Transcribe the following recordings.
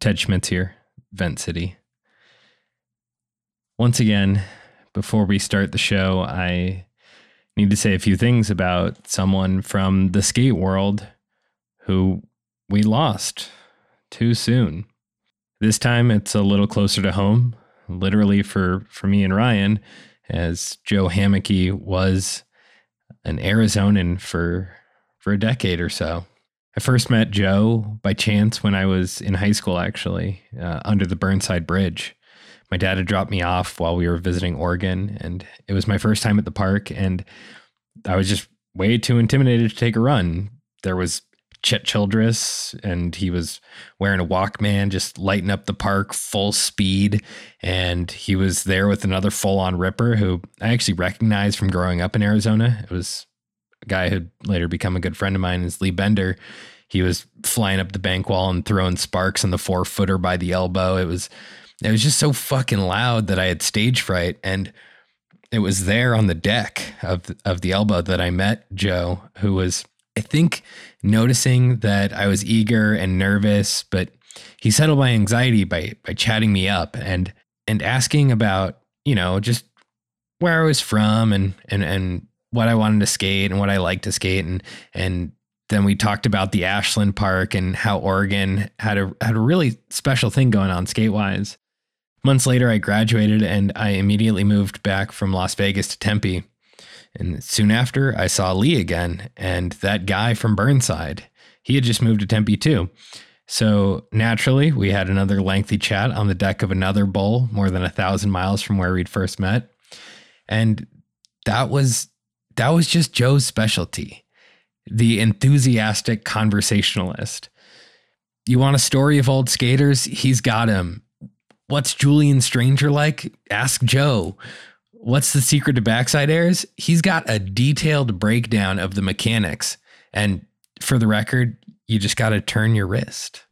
Ted Schmitz here, Vent City. Once again, before we start the show, I need to say a few things about someone from the skate world who we lost too soon. This time it's a little closer to home, literally for, for me and Ryan, as Joe Hammeke was an Arizonan for for a decade or so. I first met Joe by chance when I was in high school, actually, uh, under the Burnside Bridge. My dad had dropped me off while we were visiting Oregon, and it was my first time at the park. And I was just way too intimidated to take a run. There was Chet Childress, and he was wearing a Walkman, just lighting up the park full speed. And he was there with another full on Ripper who I actually recognized from growing up in Arizona. It was guy who'd later become a good friend of mine is Lee Bender. He was flying up the bank wall and throwing sparks on the four footer by the elbow. It was it was just so fucking loud that I had stage fright. And it was there on the deck of of the elbow that I met Joe, who was I think noticing that I was eager and nervous, but he settled my anxiety by by chatting me up and and asking about, you know, just where I was from and and and what I wanted to skate and what I liked to skate and and then we talked about the Ashland Park and how Oregon had a had a really special thing going on skate wise. Months later, I graduated and I immediately moved back from Las Vegas to Tempe. And soon after, I saw Lee again and that guy from Burnside. He had just moved to Tempe too. So naturally, we had another lengthy chat on the deck of another bull more than a thousand miles from where we'd first met. And that was that was just Joe's specialty, the enthusiastic conversationalist. You want a story of old skaters? He's got him. What's Julian Stranger like? Ask Joe. What's the secret to backside airs? He's got a detailed breakdown of the mechanics. And for the record, you just got to turn your wrist.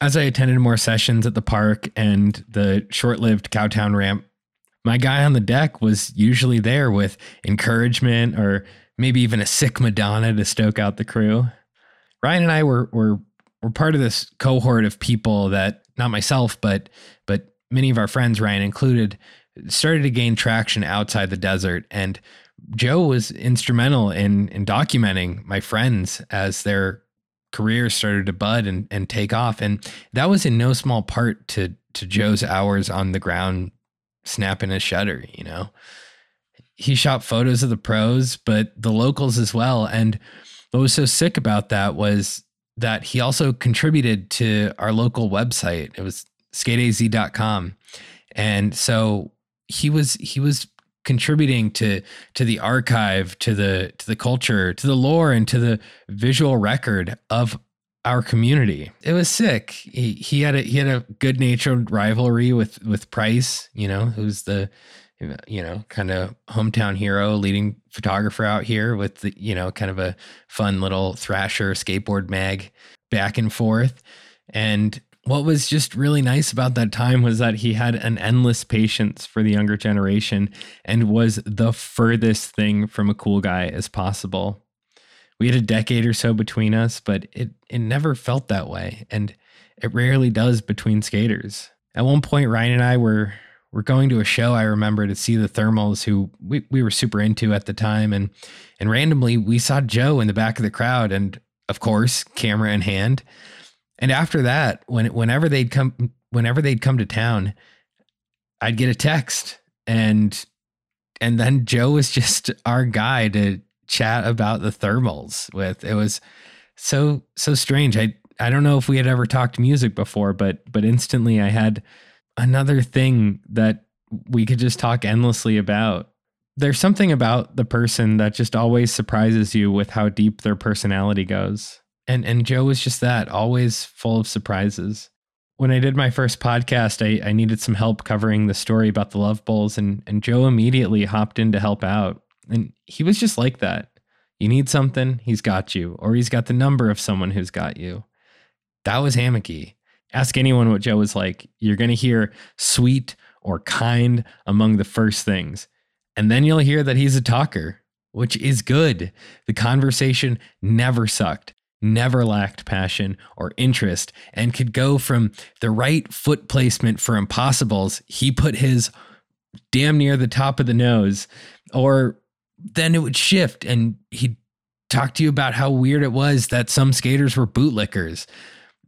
As I attended more sessions at the park and the short lived Cowtown ramp my guy on the deck was usually there with encouragement or maybe even a sick Madonna to stoke out the crew. Ryan and I were were were part of this cohort of people that not myself, but but many of our friends, Ryan included, started to gain traction outside the desert. And Joe was instrumental in in documenting my friends as their careers started to bud and, and take off. And that was in no small part to to Joe's hours on the ground snapping a shutter, you know. He shot photos of the pros, but the locals as well. And what was so sick about that was that he also contributed to our local website. It was skateaz.com. And so he was he was contributing to to the archive, to the to the culture, to the lore and to the visual record of our community. It was sick. He he had a he had a good natured rivalry with with Price, you know, who's the you know kind of hometown hero, leading photographer out here with the you know kind of a fun little thrasher skateboard mag back and forth. And what was just really nice about that time was that he had an endless patience for the younger generation and was the furthest thing from a cool guy as possible we had a decade or so between us, but it it never felt that way, and it rarely does between skaters. At one point, Ryan and I were were going to a show. I remember to see the Thermals, who we, we were super into at the time, and and randomly we saw Joe in the back of the crowd, and of course, camera in hand. And after that, when whenever they'd come whenever they'd come to town, I'd get a text, and and then Joe was just our guy to chat about the thermals with. It was so so strange. I I don't know if we had ever talked music before, but but instantly I had another thing that we could just talk endlessly about. There's something about the person that just always surprises you with how deep their personality goes. And and Joe was just that, always full of surprises. When I did my first podcast, I, I needed some help covering the story about the Love Bowls, and, and Joe immediately hopped in to help out. And he was just like that. You need something, he's got you, or he's got the number of someone who's got you. That was Hammeke. Ask anyone what Joe was like. You're going to hear sweet or kind among the first things. And then you'll hear that he's a talker, which is good. The conversation never sucked. never lacked passion or interest and could go from the right foot placement for impossibles. He put his damn near the top of the nose, or then it would shift and he'd talk to you about how weird it was that some skaters were bootlickers.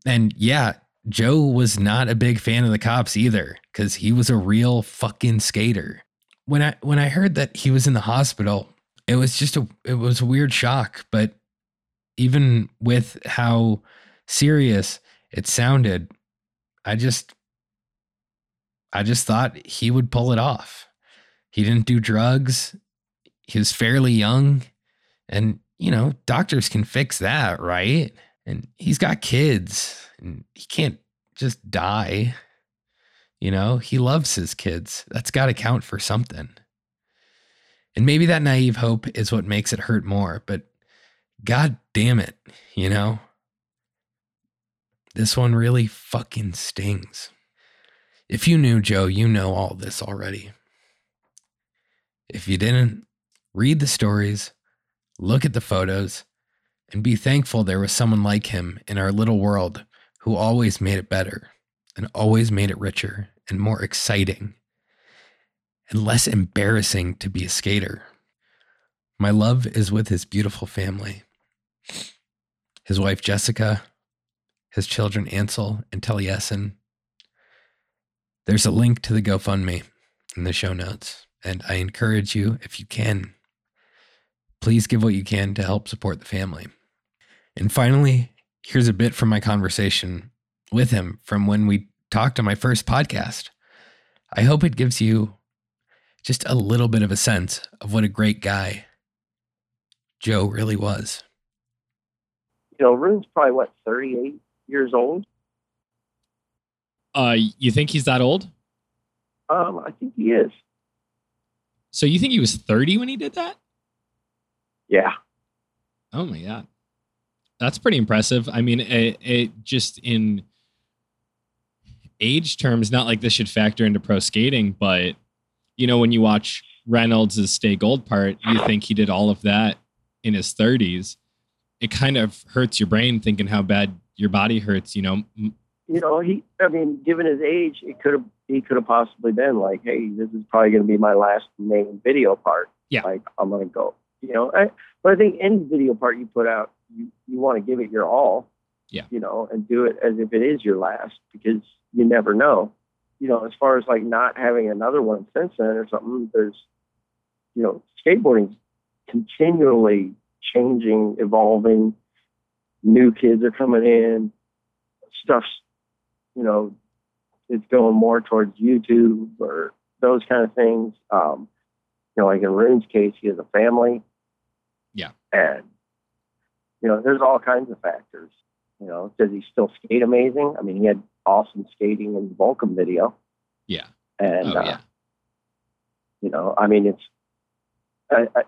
And yeah, Joe was not a big fan of the cops either cuz he was a real fucking skater. When I when I heard that he was in the hospital, it was just a it was a weird shock, but even with how serious it sounded, I just I just thought he would pull it off. He didn't do drugs. He was fairly young and you know, doctors can fix that, right? And he's got kids and he can't just die. You know, he loves his kids. That's got to count for something. And maybe that naive hope is what makes it hurt more, but god damn it, you know? This one really fucking stings. If you knew Joe, you know all this already. If you didn't, read the stories, look at the photos, and be thankful there was someone like him in our little world who always made it better and always made it richer and more exciting and less embarrassing to be a skater. My love is with his beautiful family his wife Jessica, his children Ansel and Taliesin. There's a link to the GoFundMe in the show notes, and I encourage you, if you can, please give what you can to help support the family. And finally, here's a bit from my conversation with him from when we talked on my first podcast. I hope it gives you just a little bit of a sense of what a great guy Joe really was. You know, Rune's probably what, 38 years old? Uh, you think he's that old? Um, I think he is. So you think he was 30 when he did that? Yeah. Oh my god. That's pretty impressive. I mean, it, it just in age terms, not like this should factor into pro skating, but you know, when you watch Reynolds' Stay Gold part, you think he did all of that in his 30s. It kind of hurts your brain thinking how bad your body hurts, you know. You know, he I mean, given his age, it could have he could have possibly been like, "Hey, this is probably going to be my last main video part." Yeah. Like I'm going to go. You know, I, but I think any video part you put out, you you want to give it your all. Yeah. You know, and do it as if it is your last because you never know. You know, as far as like not having another one since then or something, there's, you know, skateboarding's continually changing, evolving. New kids are coming in. Stuff's, you know, it's going more towards YouTube or those kind of things. Um, you know, like in Rune's case, he has a family. And, you know, there's all kinds of factors. You know, does he still skate amazing? I mean, he had awesome skating in the Volcom video. Yeah. And, Oh uh, yeah. you know, I mean, it's, I, I,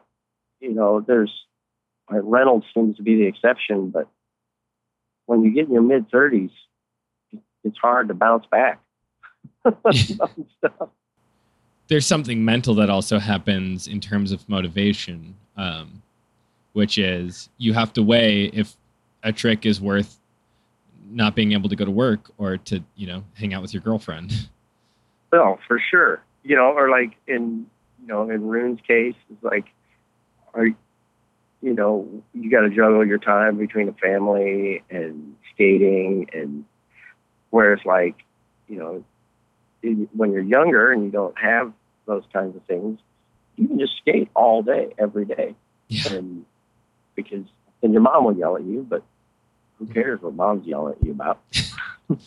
you know, there's, uh, Reynolds seems to be the exception, but when you get in your mid 30s, it's hard to bounce back. There's something mental that also happens in terms of motivation, um, which is you have to weigh if a trick is worth not being able to go to work or to you know hang out with your girlfriend. Well, for sure. You know, or like in you know in Rune's case, it's like, are you know you got to juggle your time between a family and skating, and whereas like you know when you're younger and you don't have those kinds of things, you can just skate all day, every day, Yeah. and because and your mom will yell at you, but who cares what mom's yelling at you about?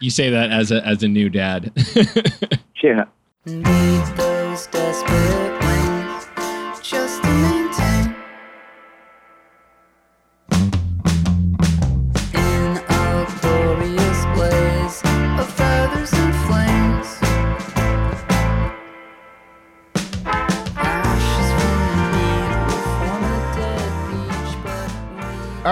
You say that as a as a new dad. Yeah.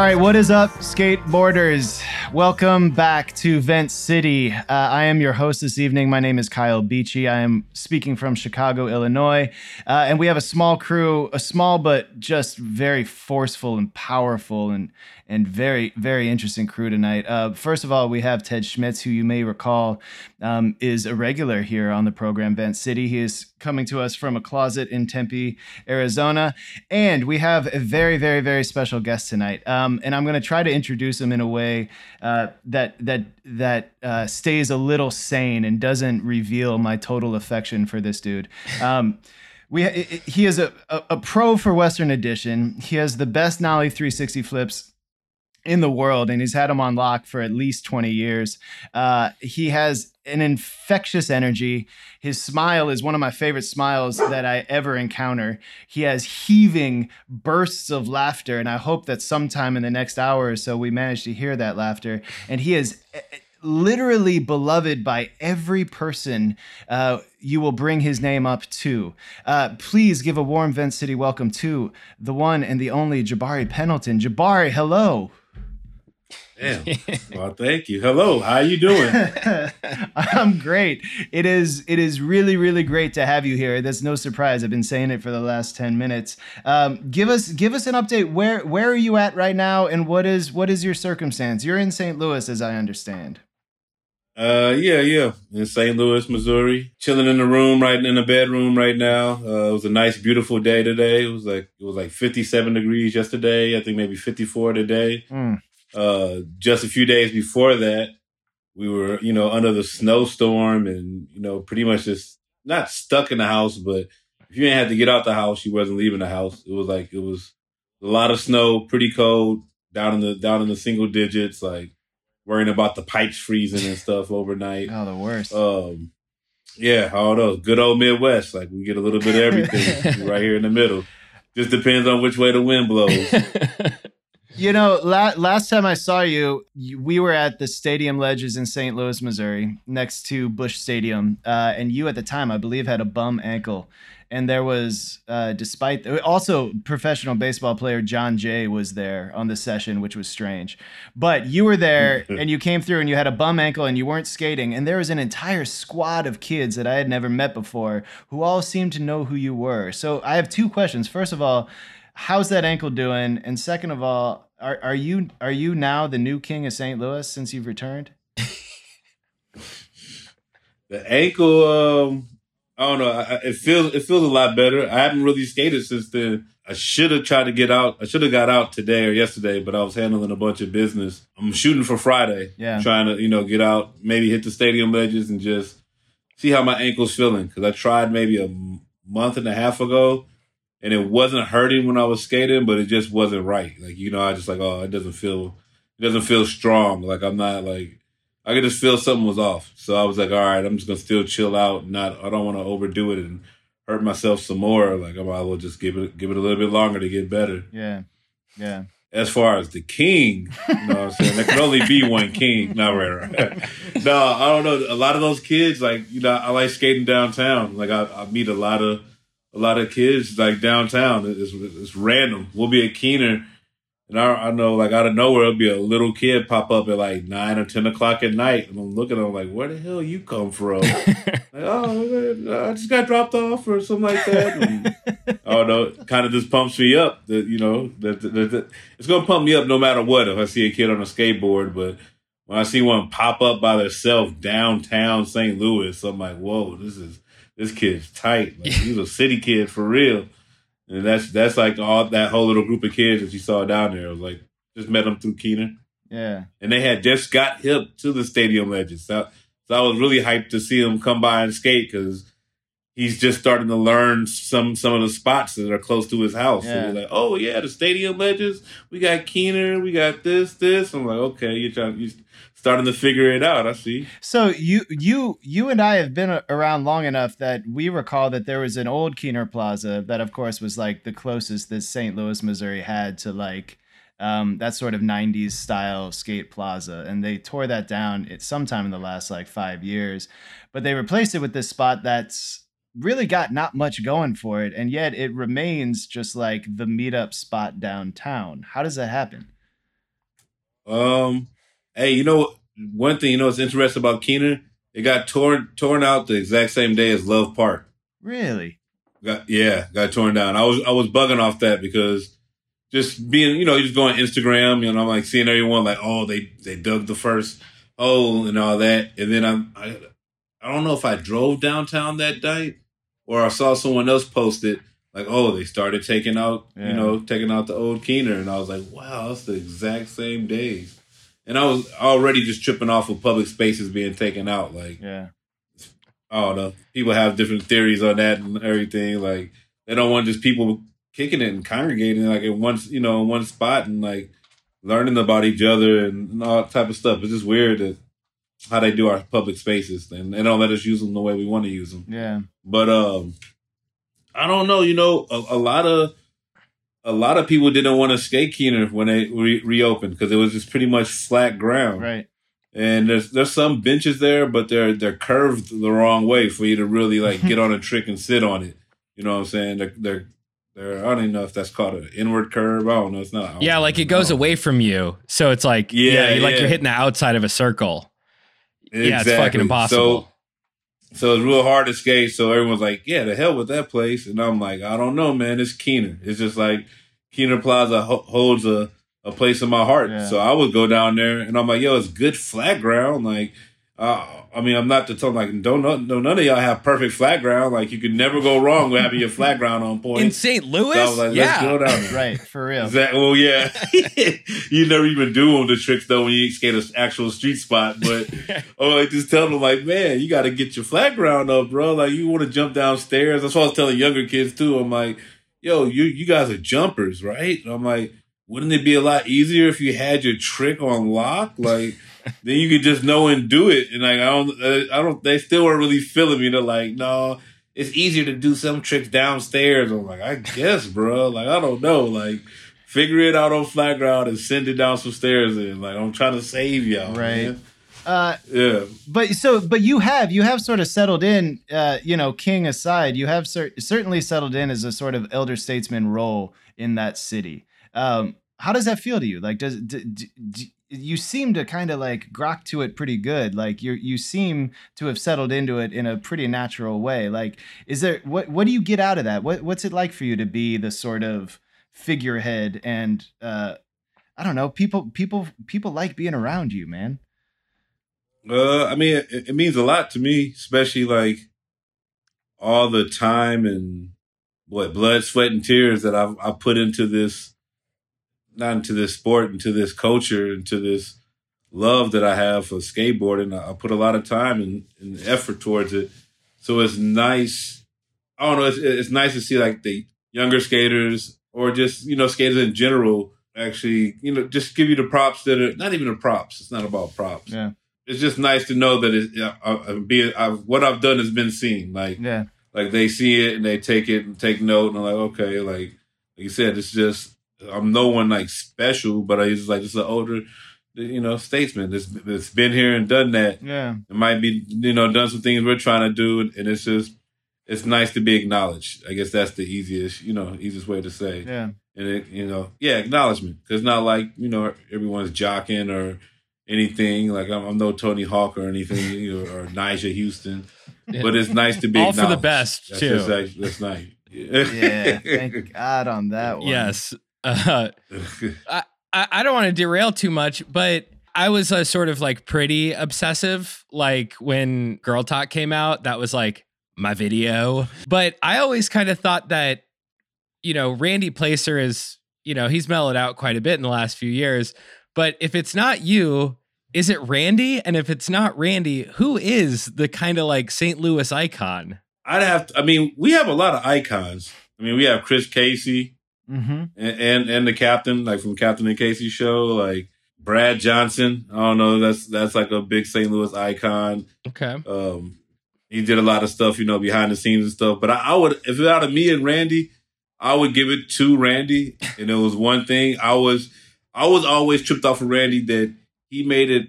Right, what is up, skateboarders? Welcome back to Vent City. Uh, I am your host this evening. My name is Kyle Beachy. I am speaking from Chicago, Illinois. Uh, and we have a small crew, a small but just very forceful and powerful and, and very, very interesting crew tonight. Uh, first of all, we have Ted Schmitz, who you may recall um, is a regular here on the program, Vent City. He is coming to us from a closet in Tempe, Arizona. And we have a very, very, very special guest tonight. Um, and I'm going to try to introduce him in a way uh, that that that uh, stays a little sane and doesn't reveal my total affection for this dude. Um, we he is a, a, a pro for Western Edition. He has the best Nollie 360 flips in the world, and he's had him on lock for at least 20 years. Uh, he has an infectious energy. His smile is one of my favorite smiles that I ever encounter. He has heaving bursts of laughter, and I hope that sometime in the next hour or so we manage to hear that laughter. And he is eh, eh, literally beloved by every person uh, you will bring his name up to. Uh, please give a warm Vent City welcome to the one and the only Jabari Pendleton. Jabari, hello. Damn. well, thank you. Hello. How are you doing? I'm great. It is it is really really great to have you here. That's no surprise. I've been saying it for the last 10 minutes. Um, give us give us an update. Where where are you at right now and what is what is your circumstance? You're in St. Louis as I understand. Uh, yeah, yeah, in St. Louis, Missouri, chilling in the room, right in the bedroom right now. Uh, it was a nice, beautiful day today. It was like it was like 57 degrees yesterday. I think maybe 54 today. Mm. Uh, just a few days before that, we were, you know, under the snowstorm and, you know, pretty much just not stuck in the house, but if you ain't had to get out the house, you wasn't leaving the house. It was like, it was a lot of snow, pretty cold, down in the, down in the single digits, like worrying about the pipes freezing and stuff overnight. Oh, the worst. Um, yeah, all those good old Midwest. Like we get a little bit of everything right here in the middle. Just depends on which way the wind blows. You know, la- last time I saw you, you, we were at the Stadium Ledges in St. Louis, Missouri, next to Busch Stadium, uh, and you at the time, I believe, had a bum ankle. And there was, uh, despite also professional baseball player Jon Jay was there on the session, which was strange. But you were there and you came through and you had a bum ankle and you weren't skating. And there was an entire squad of kids that I had never met before who all seemed to know who you were. So I have two questions. First of all, how's that ankle doing? And second of all, are are you are you now the new king of St. Louis since you've returned? the ankle, um, I don't know. I, it feels it feels a lot better. I haven't really skated since then. I should have tried to get out. I should have got out today or yesterday, but I was handling a bunch of business. I'm shooting for Friday. Yeah, trying to you know get out, maybe hit the stadium ledges and just see how my ankle's feeling because I tried maybe a month and a half ago and it wasn't hurting when I was skating, but it just wasn't right. Like you know, I just like oh, it doesn't feel it doesn't feel strong. Like I'm not like I could just feel something was off. So I was like, all right, I'm just gonna still chill out. Not I don't want to overdo it and hurt myself some more. Like I might as well just give it give it a little bit longer to get better. Yeah, yeah. As far as the king, you know what I'm saying? There can only be one king. Not right, right. no, I don't know. A lot of those kids, like, you know, I like skating downtown. Like I, I meet a lot of a lot of kids like downtown. It's, it's random. We'll be at Kiener, and I, I know like out of nowhere, it'll be a little kid pop up at like nine or ten o'clock at night, and I'm looking at him like, "Where the hell you come from?" like, oh, I just got dropped off or something like that. And, oh no, kind of just pumps me up. That you know that, that, that it's gonna pump me up no matter what if I see a kid on a skateboard, but. When I see one pop up by themselves downtown St. Louis, I'm like, whoa, this is this kid's tight. Like, he's a city kid for real. And that's that's like all that whole little group of kids that you saw down there. I was like, just met them through Kiener. Yeah. And they had just got hip to the stadium ledges. So, so I was really hyped to see him come by and skate because he's just starting to learn some some of the spots that are close to his house. Yeah. So he's like, oh yeah, the stadium ledges. We got Kiener. We got this, this. I'm like, okay, you're trying. You starting to figure it out. I see. So you you you and I have been around long enough that we recall that there was an old Kiener Plaza that, of course, was like the closest that St. Louis, Missouri had to like um, that sort of 90s style skate plaza and they tore that down at sometime in the last like five years but they replaced it with this spot that's really got not much going for it and yet it remains just like the meetup spot downtown how does that happen um Hey, you know one thing you know what's interesting about Kiener? It got torn torn out the exact same day as Love Park. Really? Got yeah, got torn down. I was I was bugging off that because just being you know you just go on Instagram, you know I'm like seeing everyone like oh they they dug the first hole and all that, and then I'm I I don't know if I drove downtown that night or I saw someone else post it like oh they started taking out Yeah. you know taking out the old Kiener, and I was like wow that's the exact same days. And I was already just tripping off of public spaces being taken out. Like, Yeah. I don't know. People have different theories on that and everything. Like they don't want just people kicking it and congregating like in one you know in one spot and like learning about each other and, and all that type of stuff. It's just weird that how they do our public spaces and they don't let us use them the way we want to use them. Yeah. But um, I don't know. You know, a, a lot of a lot of people didn't want to skate Kiener when they re- reopened because it was just pretty much flat ground. Right. And there's there's some benches there, but they're they're curved the wrong way for you to really like get on a trick and sit on it. You know what I'm saying? They're they're, they're I don't even know if that's called an inward curve. I don't know. It's not. Yeah, like it goes away from you. So it's like, yeah, Yeah, like you're hitting the outside of a circle. Yeah, it's fucking impossible. So, so it's real hard to skate. So everyone's like, "Yeah, the hell with that place." And I'm like, "I don't know, man. It's Kiener. It's just like Kiener Plaza ho- holds a a place in my heart." Yeah. So I would go down there, and I'm like, "Yo, it's good flat ground." Like, uh, I mean, I'm not to tell like, don't no, no, none of y'all have perfect flat ground. Like, you can never go wrong with having your flat ground on point. In St. Louis? so I was like, "Let's go yeah. down there." Right. For real. Exactly. Well, yeah. you never even do them the tricks though when you skate an actual street spot. But oh, I just tell them like, man, you got to get your flat ground up, bro. Like you want to jump downstairs. That's what I was telling younger kids too. I'm like, yo, you you guys are jumpers, right? And I'm like, wouldn't it be a lot easier if you had your trick on lock? Like. Then you could just know and do it, and like I don't, uh, I don't. They still weren't really feeling me. They're like, no, it's easier to do some tricks downstairs. I'm like, I guess, bro. Like, I don't know. Like, figure it out on flat ground and send it down some stairs. And like, I'm trying to save y'all. Right. man. Uh, Yeah. but so, but you have you have sort of settled in. Uh, you know, King aside, you have cer- certainly settled in as a sort of elder statesman role in that city. Um, how does that feel to you? Like, does d- d- d- you seem to kind of like grok to it pretty good? Like you you seem to have settled into it in a pretty natural way. Like, is there what what do you get out of that? What what's it like for you to be the sort of figurehead and uh, I don't know, people people people like being around you, man. Uh, I mean, it, it means a lot to me, especially like all the time and what blood, sweat, and tears that I've I put into this, not into this sport, into this culture, into this love that I have for skateboarding. I, I put a lot of time and, and effort towards it, so it's nice. I don't know. It's, it's nice to see like the younger skaters or just you know skaters in general actually you know just give you the props that are not even the props. It's not about props Yeah. it's just nice to know that it, I, I, be, I've, what I've done has been seen. Like, Yeah. like they see it and they take it and take note and I'm like, okay, like, like you said, it's just I'm no one like special, but I just like just an older, you know, statesman that's, that's been here and done that. Yeah. It might be, you know, done some things we're trying to do, and it's just it's nice to be acknowledged. I guess that's the easiest, you know, easiest way to say Yeah. and it, you know, yeah, acknowledgement. Because not like you know everyone's jocking or anything. Like I'm, I'm no Tony Hawk or anything, you know, or Nyjah Huston. But it's nice to be All for the acknowledged. best, that's too. Just, that's nice. Yeah. Thank God on that one. Yes. Uh, I, I don't want to derail too much, but I was a sort of like pretty obsessive. Like when Girl Talk came out, that was like my video. But I always kind of thought that, you know, Randy Placer is, you know, he's mellowed out quite a bit in the last few years. But if it's not you, is it Randy? And if it's not Randy, who is the kind of like St. Louis icon? I'd have. To, I mean, we have a lot of icons. I mean, we have Chris Casey Mm-hmm. and and, and the captain, like from Captain and Casey show, like Brad Johnson. I don't know. That's that's like a big St. Louis icon. Okay. Um, he did a lot of stuff, you know, behind the scenes and stuff. But I, I would, if it out of me and Randy, I would give it to Randy. And it was one thing I was, I was always tripped off of Randy that he made it,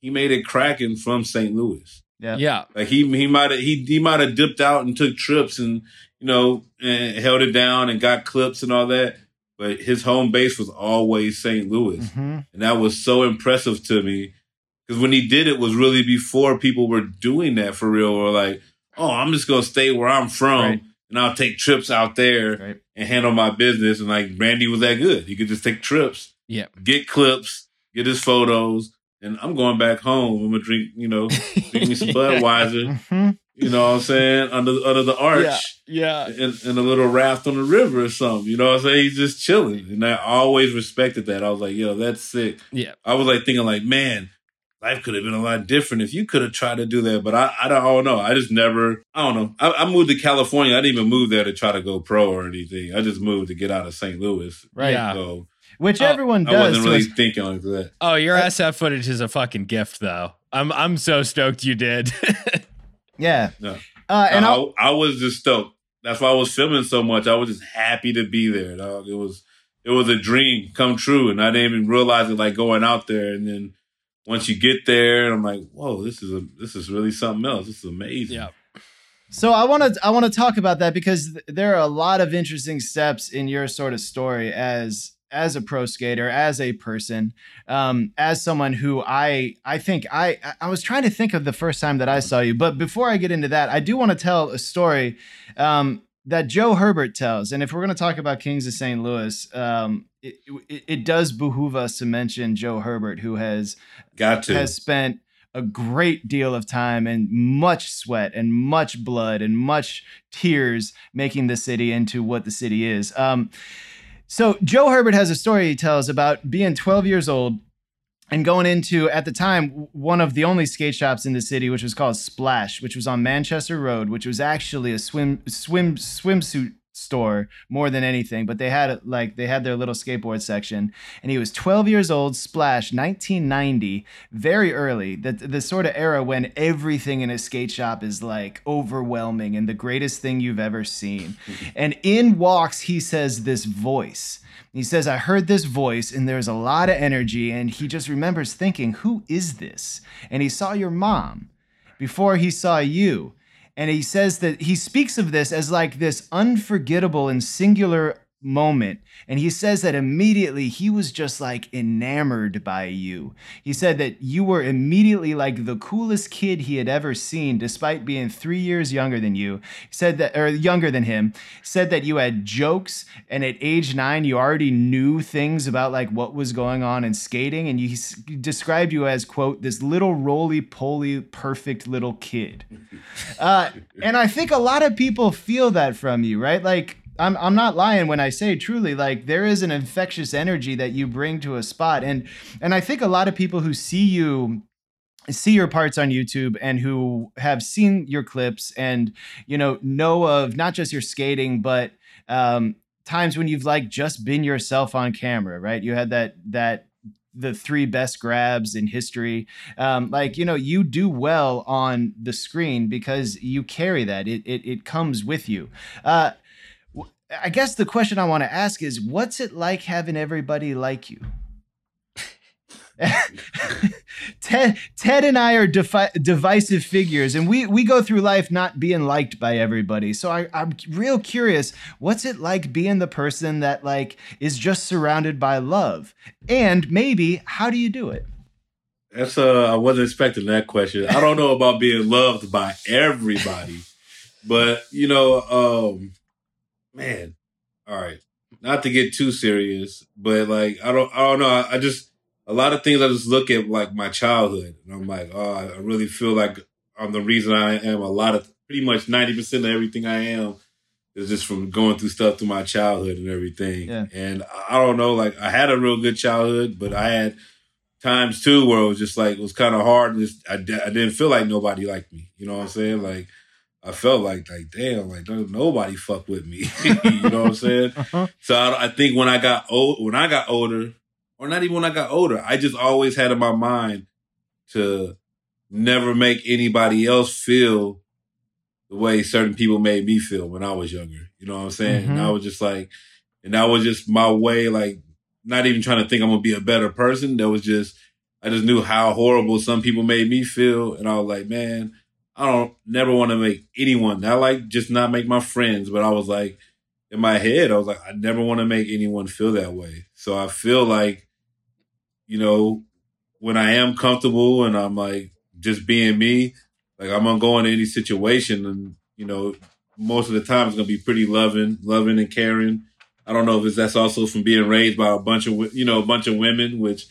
he made it cracking from St. Louis. Yeah. Yeah. Like he he might have he he might have dipped out and took trips and you know and held it down and got clips and all that. But his home base was always St. Louis Mm-hmm. and that was so impressive to me because when he did it was really before people were doing that for real. Or like, oh, I'm just gonna stay where I'm from, Right. and I'll take trips out there Right. and handle my business. And like Randy was that good; he could just take trips, Yeah. get clips, get his photos, and I'm going back home. I'm gonna drink, you know, drink me some Budweiser. Mhm. You know what I'm saying? Under under the arch Yeah. in, in a little raft on the river or something. You know what I'm saying? He's just chilling. And I always respected that. I was like, yo, that's sick. Yeah. I was like thinking like, man, life could have been a lot different if you could have tried to do that. But I, I don't, I don't know. I just never, I don't know. I, I moved to California. I didn't even move there to try to go pro or anything. I just moved to get out of St. Louis. Right. Yeah. So Which Oh, everyone I does. wasn't really a- thinking like that. Oh, your SF footage is a fucking gift, though. I'm I'm so stoked you did. yeah. No. Uh, and I, I'll, I was just stoked. That's why I was filming so much. I was just happy to be there, dog. It was it was a dream come true, and I didn't even realize it like going out there. And then once you get there, I'm like, whoa, this is a this is really something else. This is amazing. Yeah. So I want to I want to talk about that because th- there are a lot of interesting steps in your sort of story as as a pro skater, as a person, um, as someone who I I think I I was trying to think of the first time that I saw you, but before I get into that, I do want to tell a story um, that Joe Herbert tells, and if we're going to talk about Kings of St. Louis, um, it, it, it does behoove us to mention Joe Herbert, who has Got to. has spent a great deal of time and much sweat and much blood and much tears making the city into what the city is. Um, so Joe Herbert has a story he tells about being 12 years old and going into at the time one of the only skate shops in the city, which was called Splash, which was on Manchester Road, which was actually a swim swim swimsuit store more than anything but they had like they had their little skateboard section. And he was 12 years old splash 1990 very early the, the sort of era when everything in a skate shop is like overwhelming and the greatest thing you've ever seen. And in walks he says this voice. He says i heard this voice and there's a lot of energy and he just remembers thinking who is this? And he saw your mom. Before he saw you and he says that he speaks of this as like this unforgettable and singular moment. And he says that immediately he was just like enamored by you. He said that you were immediately like the coolest kid he had ever seen, despite being three years younger than you. He said that, or younger than him, said that you had jokes. And at age nine, you already knew things about like what was going on in skating. And he described you as, quote, this little roly poly perfect little kid. Uh, and I think a lot of people feel that from you, right? Like, I'm, I'm not lying when I say truly, like, there is an infectious energy that you bring to a spot. And, and I think a lot of people who see you see your parts on YouTube and who have seen your clips and, you know, know of not just your skating, but, um, times when you've like just been yourself on camera, right? You had that, that, the three best grabs in history um, like you know you do well on the screen because you carry that it it, it comes with you uh, i guess the question i want to ask is what's it like having everybody like you Ted, Ted and I are defi- divisive figures, and we, we go through life not being liked by everybody. So I, I'm real curious, what's it like being the person that like is just surrounded by love? And maybe how do you do it? That's uh I wasn't expecting that question. I don't know about being loved by everybody. but you know, um man, all right. Not to get too serious, but like I don't I don't know. I, I just a lot of things I just look at like my childhood and I'm like, oh, I really feel like I'm the reason I am a lot of pretty much 90% of everything I am is just from going through stuff through my childhood and everything. Yeah. And I I don't know, like I had a real good childhood, but I had times too where it was just like it was kind of hard. And just I, I didn't feel like nobody liked me. You know what I'm saying? Like I felt like like damn, like no- nobody fuck with me. you know what I'm saying? Uh-huh. So I, I think when I got old, when I got older, or not even when I got older, I just always had in my mind to never make anybody else feel the way certain people made me feel when I was younger. You know what I'm saying? And I was just like, and that was just my way, like not even trying to think I'm gonna be a better person. That was just, I just knew how horrible some people made me feel. And I was like, man, I don't never want to make anyone, I like just not make my friends, but I was like, in my head, I was like, I never want to make anyone feel that way. So I feel like, you know, when I am comfortable and I'm like just being me, like I'm gonna go into any situation and you know, most of the time it's gonna be pretty loving, loving and caring. I don't know if it's that's also from being raised by a bunch of you know a bunch of women, which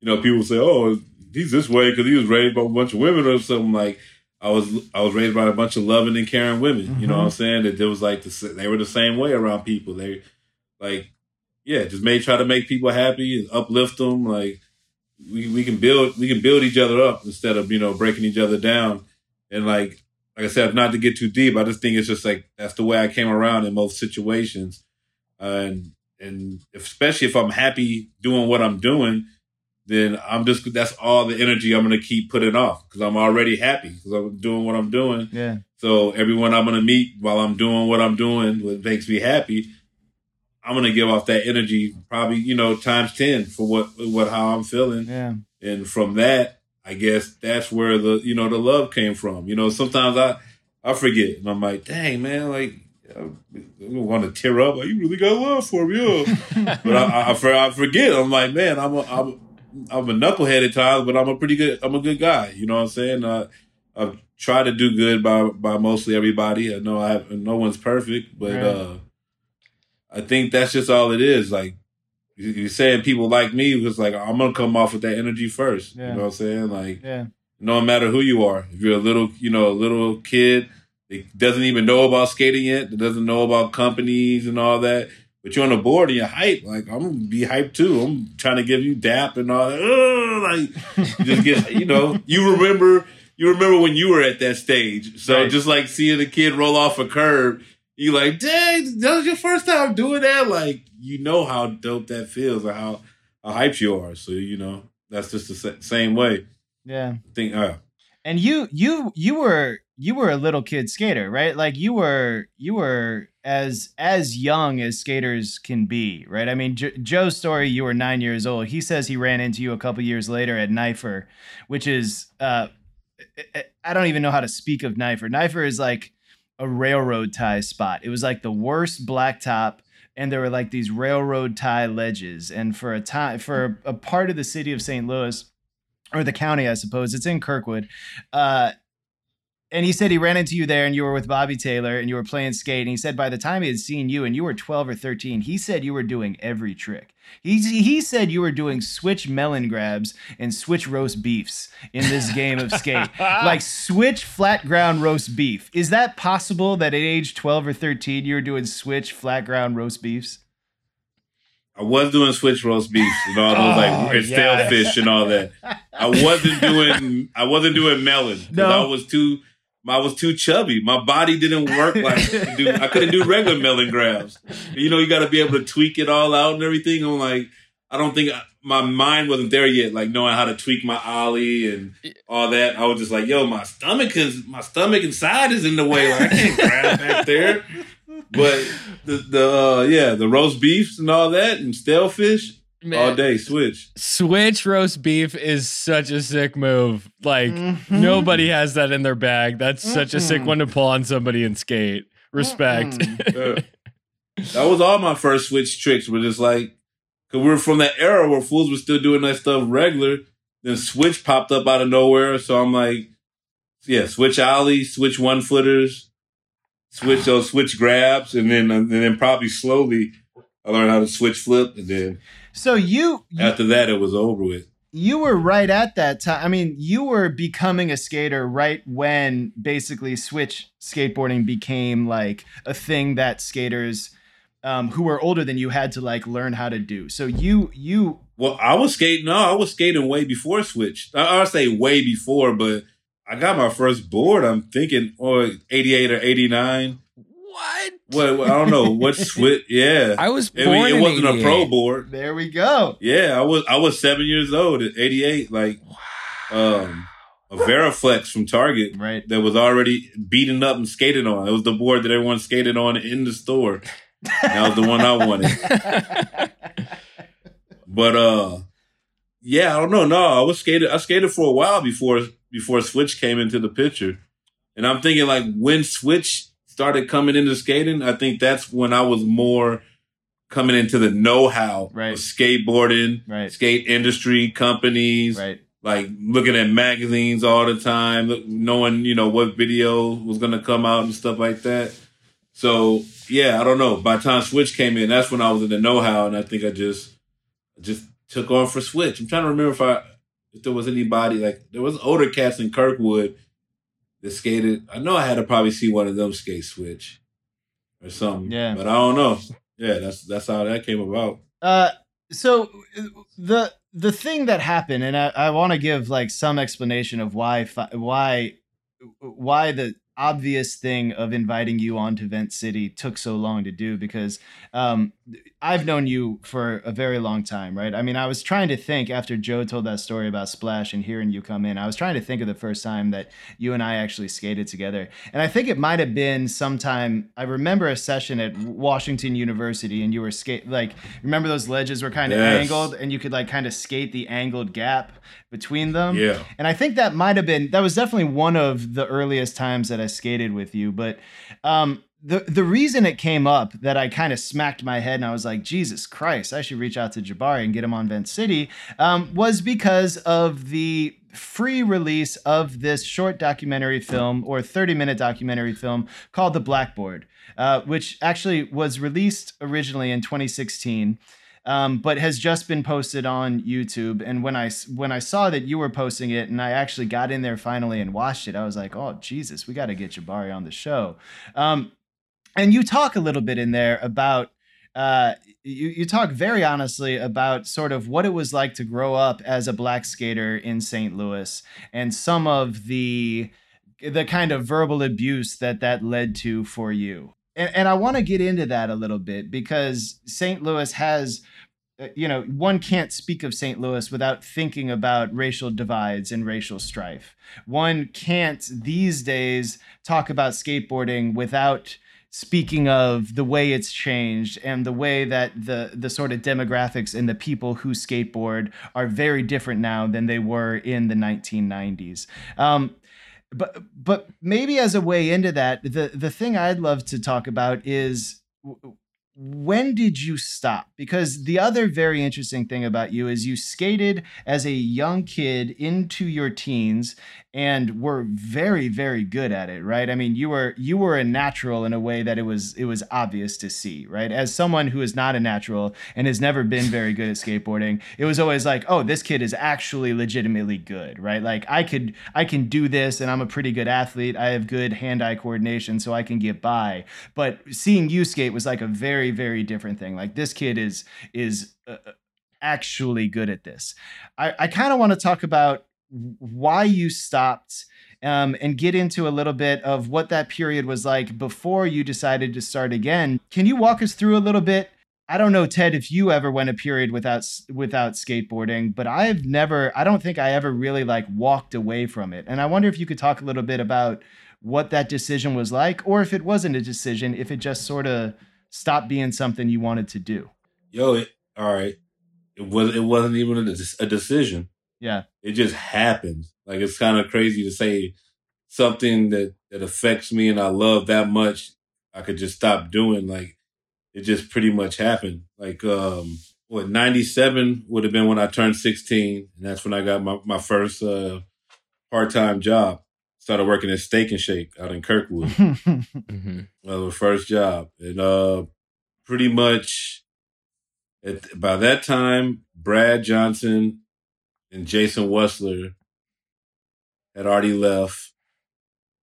you know people say, oh, he's this way because he was raised by a bunch of women or something. Like I was, I was raised by a bunch of loving and caring women. You know what I'm mm-hmm. saying? That there was like the, they were the same way around people. They like yeah, just made try to make people happy and uplift them. Like we we can build we can build each other up instead of you know breaking each other down. And like like I said, not to get too deep, I just think it's just like that's the way I came around in most situations, and and especially if I'm happy doing what I'm doing, then I'm just that's all the energy I'm gonna keep putting off because I'm already happy because I'm doing what I'm doing. Yeah. So everyone I'm gonna meet while I'm doing what I'm doing, what makes me happy, I'm gonna give off that energy probably you know times ten for what what how I'm feeling, Yeah. and from that, I guess that's where the you know the love came from. You know, sometimes I I forget, and I'm like, dang man, like. I want to tear up. Like, you really got love for me, yeah. but I, I, I forget. I'm like, man, I'm a, I'm, I'm a knucklehead at times, but I'm a pretty good. I'm a good guy. You know what I'm saying? Uh, I've tried to do good by by mostly everybody. I know I have, no one's perfect, but Right. uh, I think that's just all it is. Like you- you're saying, people like me was like, I'm gonna come off with that energy first. Yeah. You know what I'm saying? Like Yeah. no matter who you are, if you're a little, you know, a little kid that doesn't even know about skating yet, that doesn't know about companies and all that, but you're on the board and you're hype, like I'm gonna be hyped too. I'm trying to give you dap and all that. Ugh, like you just get, you know, you remember, you remember when you were at that stage. So Right. just like seeing a kid roll off a curb, you like, dang, that was your first time doing that. Like you know how dope that feels or how how hyped you are. So you know that's just the same way. Yeah. I think. Uh, And you you you were you were a little kid skater, right? Like you were you were as as young as skaters can be, right? I mean, jo- Joe's story, you were nine years old. He says he ran into you a couple years later at Knifer, which is uh, I- I don't even know how to speak of Knifer. Knifer is like a railroad tie spot. It was like the worst blacktop. And there were like these railroad tie ledges, and for a time, for a part of the city of St. Louis, or the county, I suppose. It's in Kirkwood. Uh, and he said he ran into you there and you were with Bobby Taylor and you were playing skate. And he said by the time he had seen you and you were 12 or 13, he said you were doing every trick. He, he said you were doing switch melon grabs and switch roast beefs in this game of skate. like switch flat ground roast beef. Is that possible that at age 12 or 13 you were doing switch flat ground roast beefs? I was doing switch roast beefs and all those Oh, like and stale fish and all that. I wasn't doing I wasn't doing melon because No. I was too I was too chubby. My body didn't work like to do, I couldn't do regular melon grabs. You know, you got to be able to tweak it all out and everything. I'm like, I don't think I, my mind wasn't there yet, like knowing how to tweak my ollie and all that. I was just like, yo, my stomach is my stomach inside is in the way. Like I can't grab back there. But the the uh, yeah, the roast beefs and all that and stale fish all day switch. Switch roast beef is such a sick move. Like Mhm. nobody has that in their bag. That's such a sick one to pull on somebody and skate. Respect. Mm-mm. Yeah. that was all my first switch tricks. Were just like, cause we are from that era where fools were still doing that stuff regular. Then switch popped up out of nowhere, so I'm like, yeah, switch ollie, switch one footers, switch those switch grabs, and then and then probably slowly I learned how to switch flip, and then So you, you after that it was over with. you were right at that time. I mean, you were becoming a skater right when basically switch skateboarding became like a thing that skaters um, who were older than you had to like learn how to do. So you you Well, I was skating. No, I was skating way before Switch. I, I say way before, but I got my first board. I'm thinking, or 88 or 89. what? What I don't know what Switch. Yeah, I was I mean, it in wasn't a pro board. there we go. Yeah, I was I was seven years old at 88. Like um, a Veriflex from Target Right. that was already beaten up and skated on. It was the board that everyone skated on in the store. That was the one I wanted. But uh yeah, I don't know. No, I was skated I skated for a while before before Switch came into the picture. And I'm thinking like when Switch started coming into skating, I think that's when I was more coming into the know-how Right. of skateboarding, Right. skate industry, companies. Right. like looking at magazines all the time, knowing you know what video was gonna come out and stuff like that. So yeah, I don't know. By the time Switch came in, that's when I was in the know-how, and I think I just just took on for Switch. I'm trying to remember if I if there was anybody like there was older cats in Kirkwood that skated. I know I had to probably see one of them skate Switch or something. Yeah. but I don't know. Yeah, that's that's how that came about. Uh, so the the thing that happened, and I, I want to give like some explanation of why why why the obvious thing of inviting you onto Vent City took so long to do because um, I've known you for a very long time, right? I mean, I was trying to think after Joe told that story about Splash and hearing you come in, I was trying to think of the first time that you and I actually skated together. And I think it might have been sometime, I remember a session at Washington University and you were skate, like, remember those ledges were kind of Yes. angled and you could like kind of skate the angled gap between them. Yeah. And I think that might have been that was definitely one of the earliest times that I skated with you. But um, the the reason it came up that I kind of smacked my head and I was like, Jesus Christ, I should reach out to Jabari and get him on Vent City um, was because of the free release of this short documentary film or 30 minute documentary film called The Blackboard, uh, which actually was released originally in 2016 um, but has just been posted on YouTube. And when I when I saw that you were posting it, and I actually got in there finally and watched it, I was like, "Oh Jesus, we got to get Jabari on the show." Um, and you talk a little bit in there about. Uh, you, you talk very honestly about sort of what it was like to grow up as a black skater in St. Louis and some of the the kind of verbal abuse that that led to for you. And, and I want to get into that a little bit because St. Louis has you know, one can't speak of St. Louis without thinking about racial divides and racial strife. One can't these days talk about skateboarding without speaking of the way it's changed and the way that the the sort of demographics and the people who skateboard are very different now than they were in the 1990s. Um, but but maybe as a way into that, the the thing I'd love to talk about is when did you stop? Because the other very interesting thing about you is you skated as a young kid into your teens and were very very good at it, right? I mean, you were you were a natural in a way that it was it was obvious to see, right? As someone who is not a natural and has never been very good at skateboarding, it was always like, "Oh, this kid is actually legitimately good," right? Like I could I can do this and I'm a pretty good athlete. I have good hand-eye coordination so I can get by. But seeing you skate was like a very very different thing. Like this kid is is uh, actually good at this. I, I kind of want to talk about why you stopped um, and get into a little bit of what that period was like before you decided to start again. Can you walk us through a little bit? I don't know, Ted, if you ever went a period without without skateboarding, but I've never. I don't think I ever really like walked away from it. And I wonder if you could talk a little bit about what that decision was like, or if it wasn't a decision, if it just sort of stopped being something you wanted to do. Yo, it, all right. It was it wasn't even a, a decision. Yeah. It just happened. Like it's kind of crazy to say something that that affects me and I love that much. I could just stop doing. Like it just pretty much happened. Like um, what ninety seven would have been when I turned sixteen, and that's when I got my my first uh part time job. Started working at Steak and Shake out in Kirkwood. hmm Well, the first job, and uh, pretty much at, by that time, Brad Johnson and Jason Wessler had already left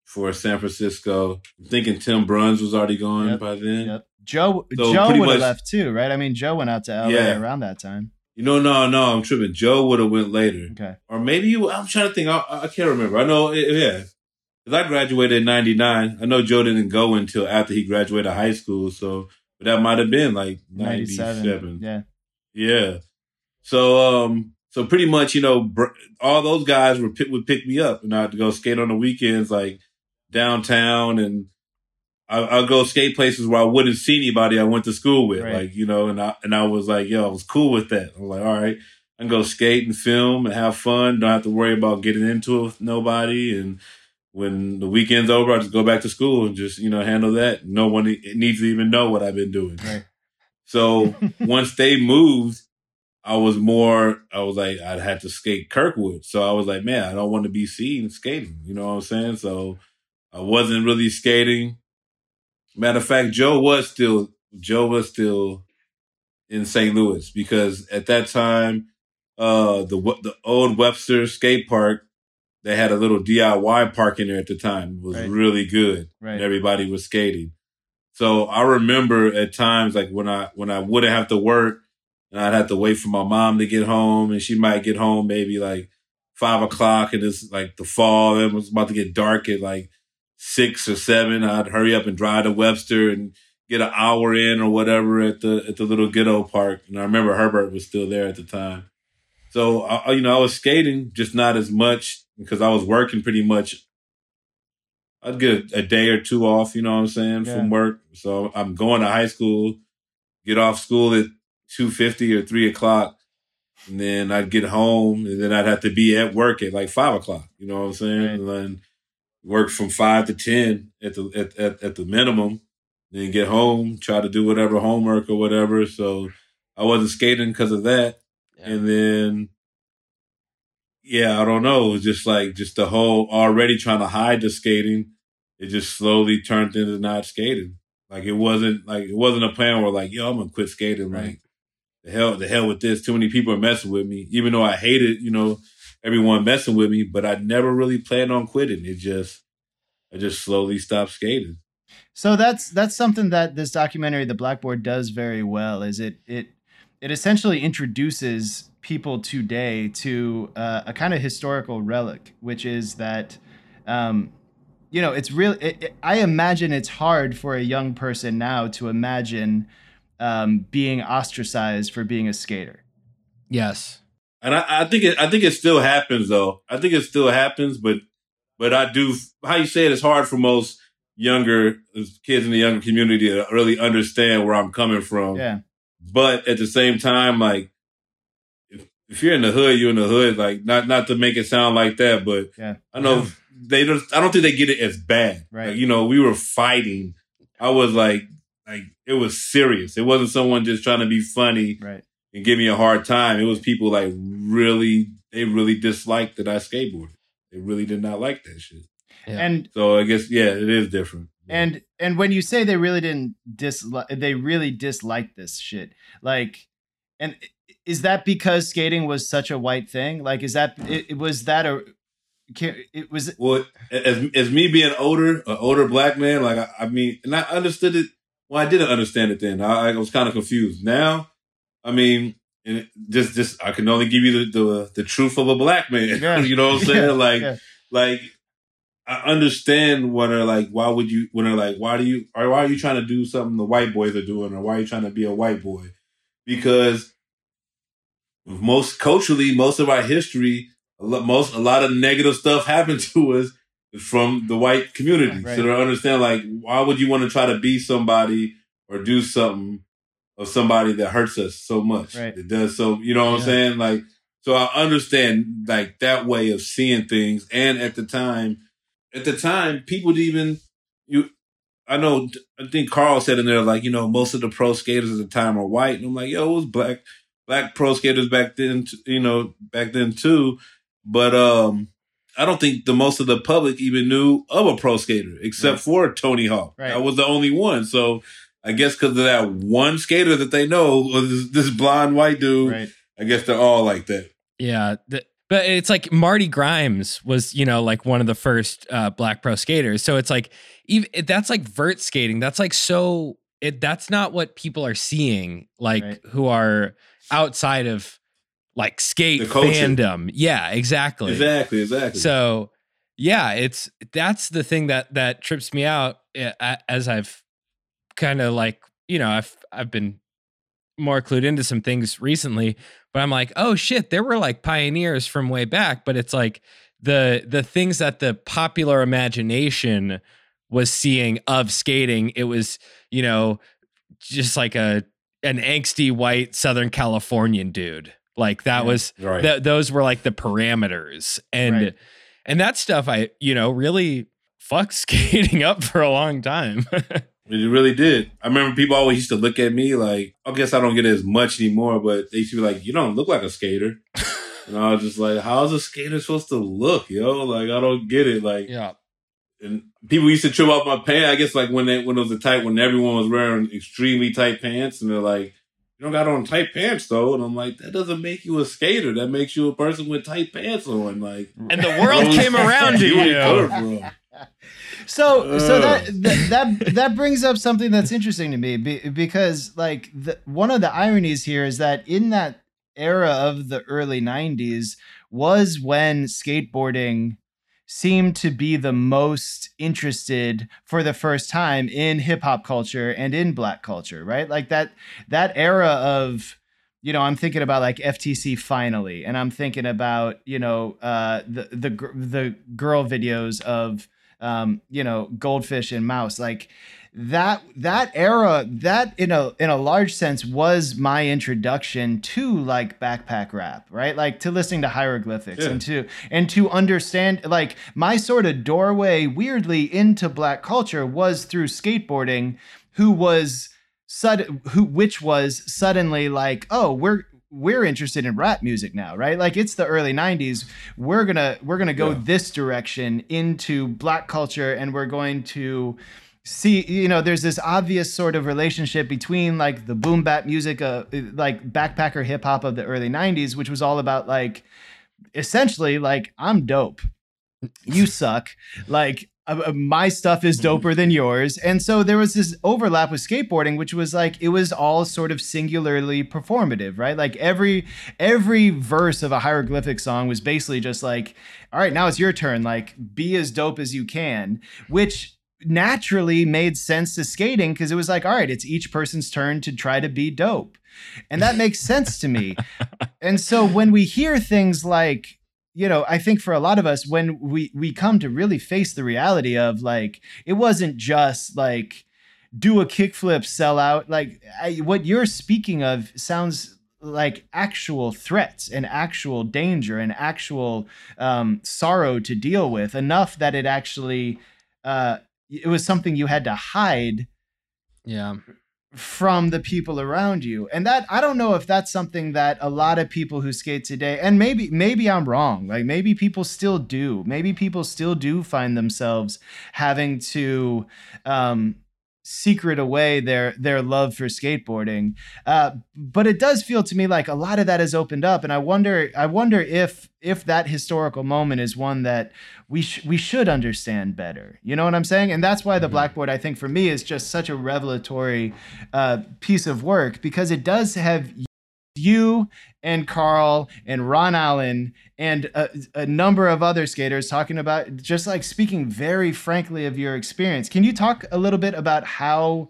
for San Francisco. I'm thinking Tim Bruns was already gone Yep, by then. Yep. Joe So Joe would have left too, right? I mean, Joe went out to LA Yeah. around that time. You know, no, no, I'm tripping. Joe would have went later, Okay. or maybe you. I'm trying to think. I, I can't remember. I know, yeah, because I graduated in '99. I know Joe didn't go until after he graduated high school, so but that might have been like 97. '97. Yeah. Yeah. So um so pretty much you know br- all those guys were pick, would pick me up and I'd go skate on the weekends like downtown and I, I'll go skate places where I wouldn't see anybody I went to school with Right. like you know and I and I was like yo I was cool with that I was like all right I can go skate and film and have fun don't have to worry about getting into it with nobody and when the weekend's over I just go back to school and just you know handle that no one e- needs to even know what I've been doing Right. so once they moved, I was more, I was like, I'd had to skate Kirkwood. So I was like, man, I don't want to be seen skating. You know what I'm saying? So I wasn't really skating. Matter of fact, Joe was still, Joe was still in St. Louis because at that time, uh, the, the old Webster skate park, they had a little DIY park in there at the time. It was Right. really good. Right. And everybody was skating. So I remember at times like when I when I wouldn't have to work and I'd have to wait for my mom to get home and she might get home maybe like five o'clock and it's like the fall and it was about to get dark at like six or seven. I'd hurry up and drive to Webster and get an hour in or whatever at the at the little ghetto park. And I remember Herbert was still there at the time. So I, you know, I was skating, just not as much because I was working pretty much. I'd get a day or two off, you know what I'm saying, Yeah. from work. So I'm going to high school, get off school at two fifty or three o'clock, and then I'd get home, and then I'd have to be at work at like five o'clock. You know what I'm saying? Right. And then work from five to ten at the at, at, at the minimum. Then get home, try to do whatever homework or whatever. So I wasn't skating because of that. And then, yeah, I don't know. It was just like, just the whole already trying to hide the skating. It just slowly turned into not skating. Like it wasn't like, it wasn't a plan where like, yo, I'm going to quit skating. Right. Like the hell, the hell with this. Too many people are messing with me, even though I hated, you know, everyone messing with me, but I never really planned on quitting. It just, I just slowly stopped skating. So that's that's something that this documentary, The Blackboard, does very well. Is it it it essentially introduces people today to uh, a kind of historical relic, which is that, um, you know, it's real. It, it, I imagine it's hard for a young person now to imagine um, being ostracized for being a skater. Yes. And I, I think it, I think it still happens though. I think it still happens, but but I do how you say it is hard for most younger kids in the younger community to really understand where I'm coming from. Yeah, But at the same time, like if, if you're in the hood, you're in the hood. Like not not to make it sound like that, but yeah, I know they don't. I don't think they get it as bad. Right. Like, you know, we were fighting. I was like, like it was serious. It wasn't someone just trying to be funny right. and give me a hard time. It was people like really, they really disliked that I skateboarded. They really did not like that shit. Yeah. And So I guess yeah, it is different. And and when you say they really didn't dislike, they really disliked this shit. Like, and is that because skating was such a white thing? Like, is that it, it was that a ca- it was well, as as me being older, an older black man, like I, I mean, and I understood it. Well, I didn't understand it then. I, I was kind of confused. Now, I mean, and it, just just I can only give you the the, the truth of a black man. Yeah. you know what I'm saying? Yeah, like yeah. like I understand what are like why would you when they're like why do you or why are you trying to do something the white boys are doing or why are you trying to be a white boy? Because most culturally, most of our history, a lot, most a lot of negative stuff happened to us from the white community. Right. So to understand like why would you want to try to be somebody or do something of somebody that hurts us so much? Right. It does so you know what I'm saying? Like so I understand like that way of seeing things. And at the time, at the time, people didn't even you. I know. I think Carl said in there like you know most of the pro skaters at the time are white, and I'm like, yo, it was black black pro skaters back then. t- You know, back then too. But um, I don't think the most of the public even knew of a pro skater except Right. for Tony Hawk. Right. I was the only one. So I guess because of that one skater that they know was this, this blonde white dude. right? I guess they're all like that. Yeah. th- but it's like Marty Grimes was, you know, like one of the first uh, black pro skaters. So it's like, even that's like vert skating. That's like so, it, that's not what people are seeing, like Right. who are outside of like skate fandom. Yeah, exactly. Exactly. Exactly. So yeah, it's that's the thing that that trips me out eh, as I've kind of like you know I've I've been more clued into some things recently, but I'm like, oh shit, there were like pioneers from way back, but it's like the the things that the popular imagination was seeing of skating, it was you know just like a an angsty white Southern Californian dude. Like that Yeah. was right. Th- those were like the parameters and Right. and that stuff i you know really fucked skating up for a long time It really did. I remember people always used to look at me like, I guess I don't get as much anymore, but they used to be like, you don't look like a skater. and I was just like, how's a skater supposed to look, yo? Like, I don't get it. Like, Yeah. and people used to trip off my pants. I guess like when they, when it was a tight, when everyone was wearing extremely tight pants and they're like, you don't got on tight pants though. And I'm like, that doesn't make you a skater. That makes you a person with tight pants on. Like, And the world came around to You you. were from. So, so that, that that that brings up something that's interesting to me be, because, like, the, one of the ironies here is that in that era of the early '90s was when skateboarding seemed to be the most interested for the first time in hip hop culture and in black culture, right? Like that that era of you know, I'm thinking about like FTC finally, and I'm thinking about you know uh, the the the girl videos of um, you know Goldfish and Mouse, like that that era that in a in a large sense was my introduction to like backpack rap right like to listening to hieroglyphics Yeah. and to and to understand like my sort of doorway weirdly into black culture was through skateboarding who was sudden who which was suddenly like oh we're we're interested in rap music now right like it's the early 90s we're gonna we're gonna go Yeah. this direction into black culture and we're going to see you know there's this obvious sort of relationship between like the boom bap music uh, like backpacker hip hop of the early 90s which was all about like essentially like i'm dope. You suck. Like uh, uh, my stuff is doper than yours. And so there was this overlap with skateboarding which was like it was all sort of singularly performative right? Like every every verse of a hieroglyphic song was basically just like all right now it's your turn. Like be as dope as you can which naturally made sense to skating because it was like all right it's each person's turn to try to be dope. And that makes sense to me. And so when we hear things like you know i think for a lot of us when we we come to really face the reality of like it wasn't just like do a kickflip sell out like I, what you're speaking of sounds like actual threats and actual danger and actual um, sorrow to deal with enough that it actually uh, it was something you had to hide Yeah. from the people around you and that i don't know if that's something that a lot of people who skate today and maybe maybe i'm wrong like maybe people still do maybe people still do find themselves having to um secret away their their love for skateboarding. Uh but it does feel to me like a lot of that has opened up and i wonder i wonder if if that historical moment is one that we sh- we should understand better. You know what i'm saying? And that's why the blackboard i think for me is just such a revelatory uh, piece of work because it does have you and Carl and Ron Allen and a, a number of other skaters talking about just like speaking very frankly of your experience. Can you talk a little bit about how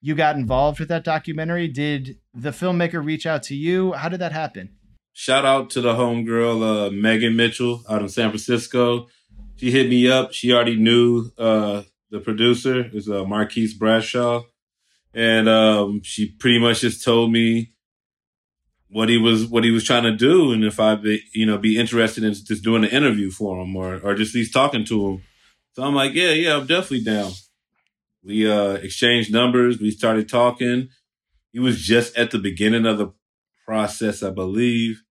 you got involved with that documentary? Did the filmmaker reach out to you? How did that happen? Shout out to the homegirl, uh, Megan Mitchell out in San Francisco. She hit me up. She already knew uh, the producer is uh, Marquise Bradshaw. And um, she pretty much just told me what he was what he was trying to do and if I'd be you know be interested in just doing an interview for him or or just at least talking to him. So I'm like, yeah, yeah, I'm definitely down. We uh exchanged numbers, we started talking. He was just at the beginning of the process, I believe.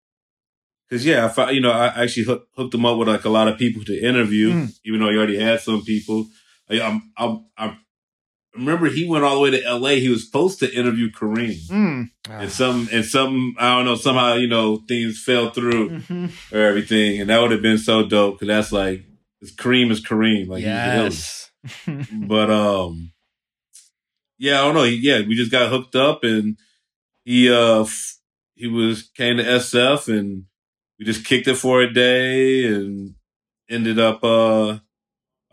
Cause yeah, I fi- you know, I actually hook, hooked him up with like a lot of people to interview, Mm. even though he already had some people. I, I'm, I'm, I remember he went all the way to L.A. He was supposed to interview Kareem, Mm. and some, and some, I don't know, somehow you know things fell through Mhm. or everything, and that would have been so dope because that's like, Kareem is Kareem, like he's yes. but um yeah i don't know He- yeah we just got hooked up and he uh f- he was came to sf and we just kicked it for a day and ended up uh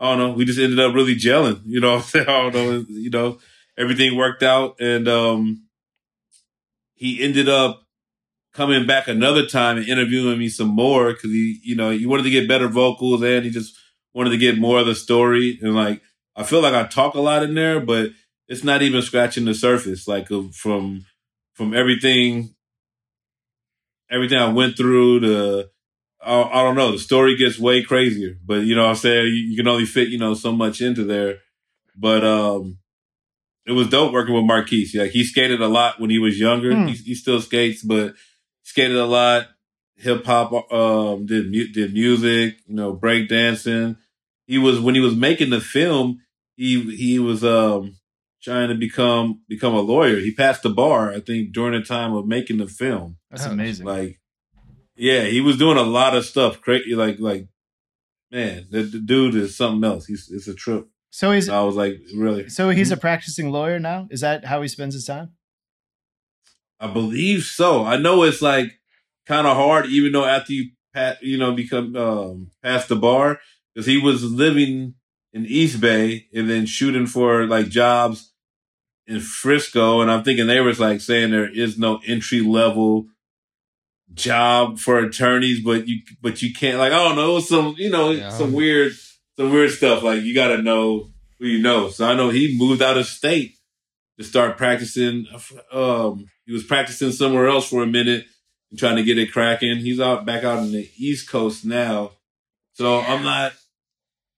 i don't know we just ended up really gelling you know i don't know you know everything worked out and um he ended up coming back another time and interviewing me some more because he you know he wanted to get better vocals and he just wanted to get more of the story and like I feel like I talk a lot in there, but it's not even scratching the surface. Like from from everything, everything I went through. The I, I don't know. The story gets way crazier, but you know I'm saying you, you can only fit you know so much into there. But um, it was dope working with Marquise. Like he skated a lot when he was younger. Hmm. He, he still skates, but skated a lot. Hip hop, um, did mu- did music, you know, break dancing. He was when he was making the film. He he was um trying to become become a lawyer. He passed the bar, I think, during the time of making the film. That's amazing. Like, yeah, he was doing a lot of stuff. Crazy, like like, man, the, the dude is something else. He's it's a trip. so he's I was like, really. so he's a practicing lawyer now. Is that how he spends his time? I believe so. I know it's like kind of hard, even though after you pat, you know, become um, past the bar, because he was living in East Bay and then shooting for like jobs in Frisco, and I'm thinking they was like saying there is no entry level job for attorneys, but you but you can't like I don't know some you know Yeah. some weird some weird stuff like you got to know who you know. So I know he moved out of state to start practicing. Um, he was practicing somewhere else for a minute and trying to get it cracking. He's out back out in the East Coast now, so I'm not.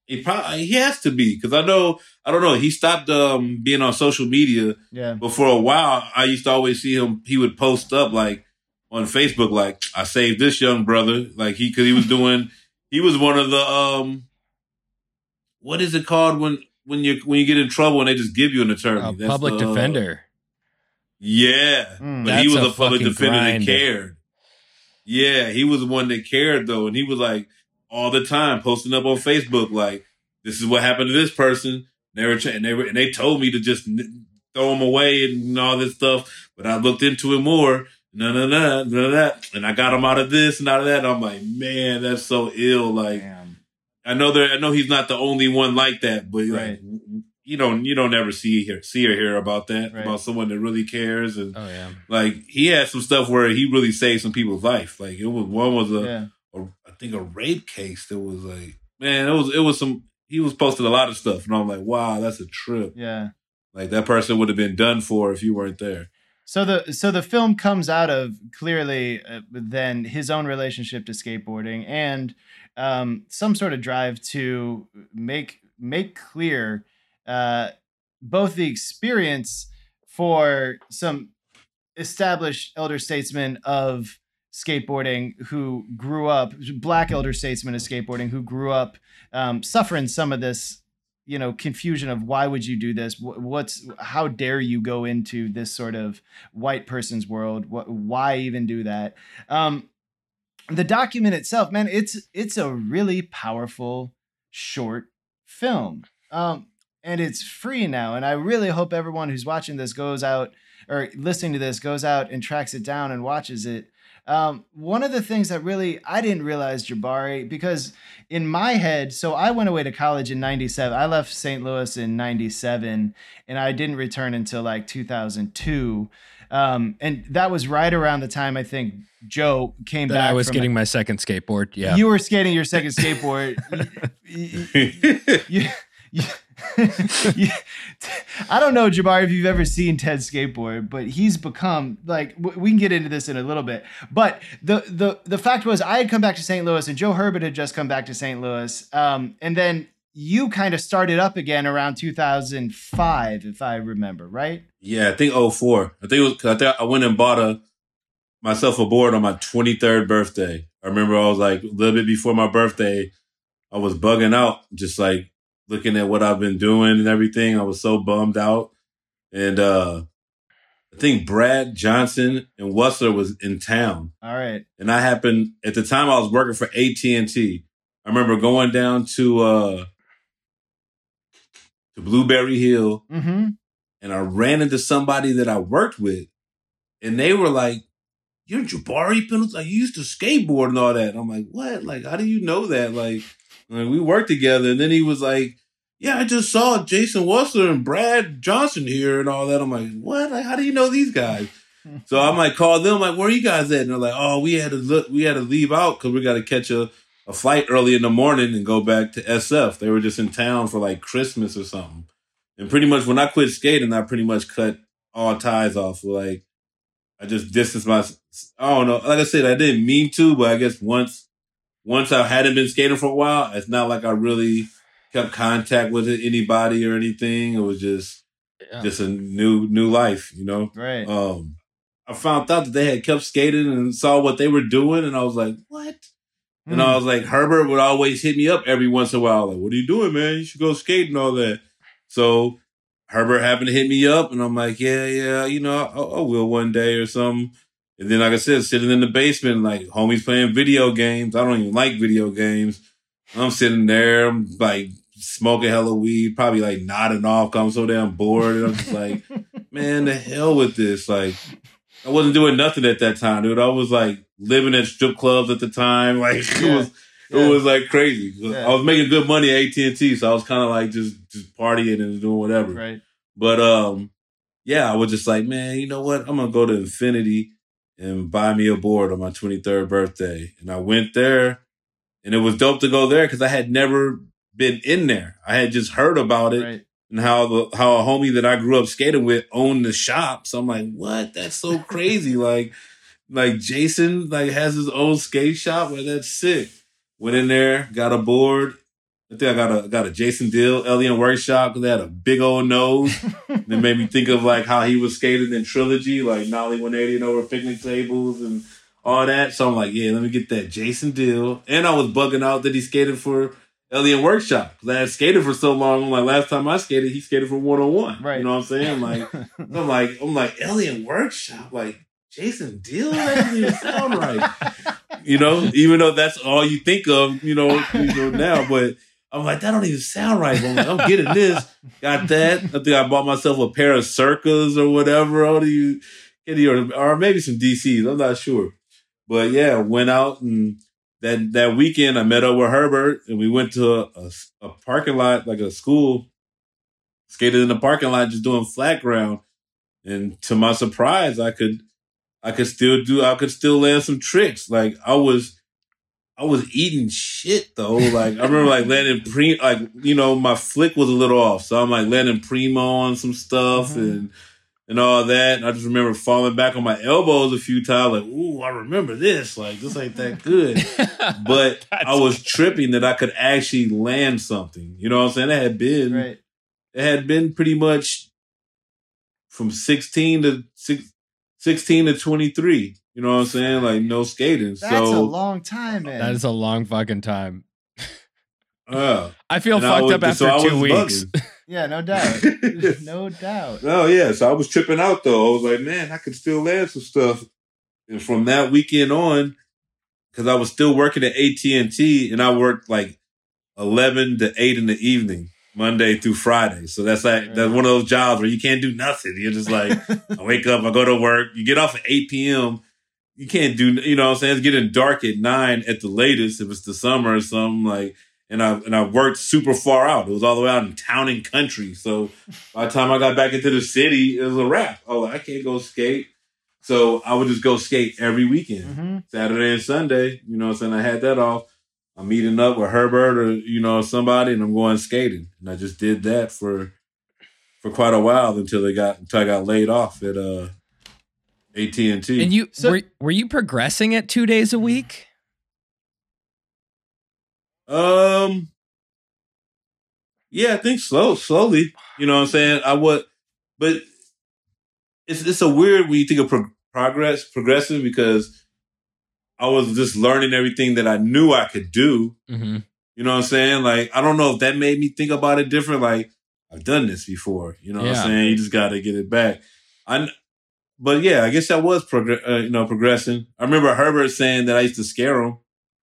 He probably he has to be because I know I don't know. He stopped um, being on social media, Yeah. but for a while I used to always see him. He would post up like on Facebook, like I saved this young brother, like he because he was doing. He was one of the um, what is it called when when you when you get in trouble and they just give you an attorney? A That's public the, defender. yeah, Mm. but he was a a public defender grind. that cared. Yeah, he was the one that cared though, and he was like all the time posting up on Facebook like, "This is what happened to this person." They were, and they were, and they told me to just throw him away and all this stuff. But I looked into it more. No, no, no, of that, and I got him out of this and out of that. I'm like, man, that's so ill. Like, Damn. I know there. I know he's not the only one like that, but Right. like, you don't you don't ever see hear see or hear about that Right. about someone that really cares and Oh yeah. like he had some stuff where he really saved some people's life. Like it was one was a, Yeah. a I think a rape case that was like man it was it was some he was posting a lot of stuff and I'm like wow that's a trip. Yeah. Like that person would have been done for if you weren't there. So the so the film comes out of clearly uh, then his own relationship to skateboarding and um, some sort of drive to make make clear uh, both the experience for some established elder statesmen of skateboarding who grew up black elder statesmen of skateboarding who grew up um, suffering some of this you know confusion of why would you do this? What's how dare you go into this sort of white person's world? Wh- why even do that? Um the document itself man it's it's a really powerful short film. Um and it's free now and i really hope everyone who's watching this goes out or listening to this goes out and tracks it down and watches it um, one of the things that really I didn't realize Jabari because in my head, so I went away to college in 97. I left St. Louis in 97 and I didn't return until like 2002. Um, and that was right around the time I think Joe came That back. I was getting my second skateboard. Yeah. You were skating your second skateboard. You- you- you- I don't know, Jabari, if you've ever seen Ted skateboard, but he's become like we can get into this in a little bit. But the the the fact was, I had come back to St. Louis, and Joe Herbert had just come back to St. Louis, um, and then you kind of started up again around 2005, if I remember, right? Yeah, I think 04. I think it was I think I went and bought a myself a board on my 23rd birthday. I remember I was like a little bit before my birthday, I was bugging out, just like looking at what I've been doing and everything. I was so bummed out. And uh I think Brad Johnson and Wessler was in town. All right. And I happened at the time I was working for AT&T. I remember going down to uh to Blueberry Hill Mm-hmm. and I ran into somebody that I worked with, and they were like, "You're Jabari Pendleton. Like, you used to skateboard and all that." And I'm like, "What? Like, how do you know that?" Like, like, we worked together, and then he was like, "Yeah, I just saw Jason Wessler and Brad Johnson here and all that." I'm like, "What? Like, how do you know these guys?" So I might call them, like, where are you guys at? And they're like, oh, we had to look, we had to leave out because we got to catch a, a flight early in the morning and go back to SF. They were just in town for like Christmas or something. And pretty much when I quit skating, I pretty much cut all ties off. Like, I just distanced myself. I don't know. Like I said, I didn't mean to, but I guess once, once I hadn't been skating for a while, it's not like I really kept contact with anybody or anything. It was just, Yeah. just a new new life, you know. Right. Um, I found out that they had kept skating and saw what they were doing, and I was like, what? And Hmm. I was like, Herbert would always hit me up every once in a while, like, what are you doing, man? You should go skate and all that. So Herbert happened to hit me up, and I'm like, yeah, yeah, you know, I, I will one day or something. And then, like I said, sitting in the basement, like homies playing video games. I don't even like video games. I'm sitting there, I'm like smoking hella weed, probably like nodding off. I'm so damn bored. And I'm just like, man, the hell with this. Like, I wasn't doing nothing at that time, dude. I was like living at strip clubs at the time. Like, it Yeah. was, it Yeah. was like crazy. Yeah. I was making good money at AT and T, so I was kind of like just just partying and doing whatever. Right. But um, yeah, I was just like, man, you know what? I'm gonna go to Infinity and buy me a board on my 23rd birthday. And I went there, and it was dope to go there because I had never been in there. I had just heard about it Right. and how the how a homie that I grew up skating with owned the shop. So I'm like, what? That's so crazy. like, like Jason like has his own skate shop. Well, that's sick. Went in there, got a board. I think I got a got a Jason Dill Alien Workshop because they had a big old nose. It made me think of like how he was skating in Trilogy, like Nollie 180 and over picnic tables and all that. So I'm like, yeah, let me get that Jason Dill. And I was bugging out that he skated for Alien Workshop because I had skated for so long. I'm like, last time I skated, he skated for 101. Right. You know what I'm saying? Like, I'm like, I'm like Alien Workshop, like Jason Dill. That doesn't even sound right. You know, even though that's all you think of, you know, you know now, but. I'm like, that don't even sound right. I'm like, I'm getting this. Got that. I think I bought myself a pair of circas or whatever. How do you, or, or maybe some DCs. I'm not sure. But yeah, went out and that that weekend I met up with Herbert and we went to a, a, a parking lot, like a school, skated in the parking lot just doing flat ground. And to my surprise, I could I could still do I could still land some tricks. Like I was I was eating shit though. Like I remember like landing pre like you know my flick was a little off, so I'm like landing primo on some stuff Mhm. and and all that. And I just remember falling back on my elbows a few times. Like ooh, I remember this. Like this ain't that good. But I was tripping that I could actually land something. You know what I'm saying? It had been right. it had been pretty much from 16 to six, 16 to 23. You know what I'm saying? Like no skating. That's so a long time, man. That is a long fucking time. uh, I feel And I fucked was- up after so two weeks. bugging. yeah, no doubt. no doubt. Oh yeah, so I was tripping out though. I was like, man, I could still land some stuff. And from that weekend on, because I was still working at AT and T, and I worked like eleven to eight in the evening, Monday through Friday. So that's like that's one of those jobs where you can't do nothing. You're just like, I wake up, I go to work. You get off at eight p.m. You can't do, you know what I'm saying? It's getting dark at nine at the latest if it's the summer or something like. And I and I worked super far out. It was all the way out in town and country. So by the time I got back into the city, it was a wrap. Oh, I can't go skate. So I would just go skate every weekend, hmm Saturday and Sunday. You know what I'm saying? I had that off. I'm meeting up with Herbert or, you know, somebody and I'm going skating. And I just did that for for quite a while until they got until I got laid off at uh AT and T. And you So- were were you progressing at two days a week? Um, yeah, I think slow, slowly. You know what I'm saying? I would, but it's it's a weird when you think of pro- progress, progressing because I was just learning everything that I knew I could do. Mm-hmm. You know what I'm saying? Like I don't know if that made me think about it different. Like I've done this before. You know what I'm saying? You just got to get it back. I, but yeah, I guess I was progr- uh, you know progressing. I remember Herbert saying that I used to scare him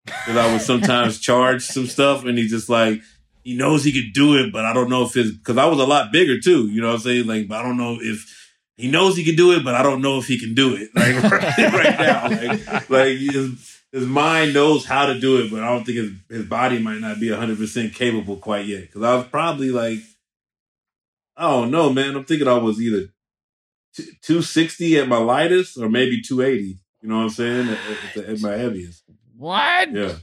because I would sometimes charge some stuff, and he just like he knows he could do it, but I don't know if his because I was a lot bigger too. You know what I'm saying? Like, but I don't know if. He knows he can do it, but I don't know if he can do it. Like right, right now, like, like his, his mind knows how to do it, but I don't think his, his body might not be 100% capable quite yet. Because I was probably like, I don't know, man. I'm thinking I was either t- 260 at my lightest or maybe 280. You know what I'm saying? At, at, the- at my heaviest. What? Yeah.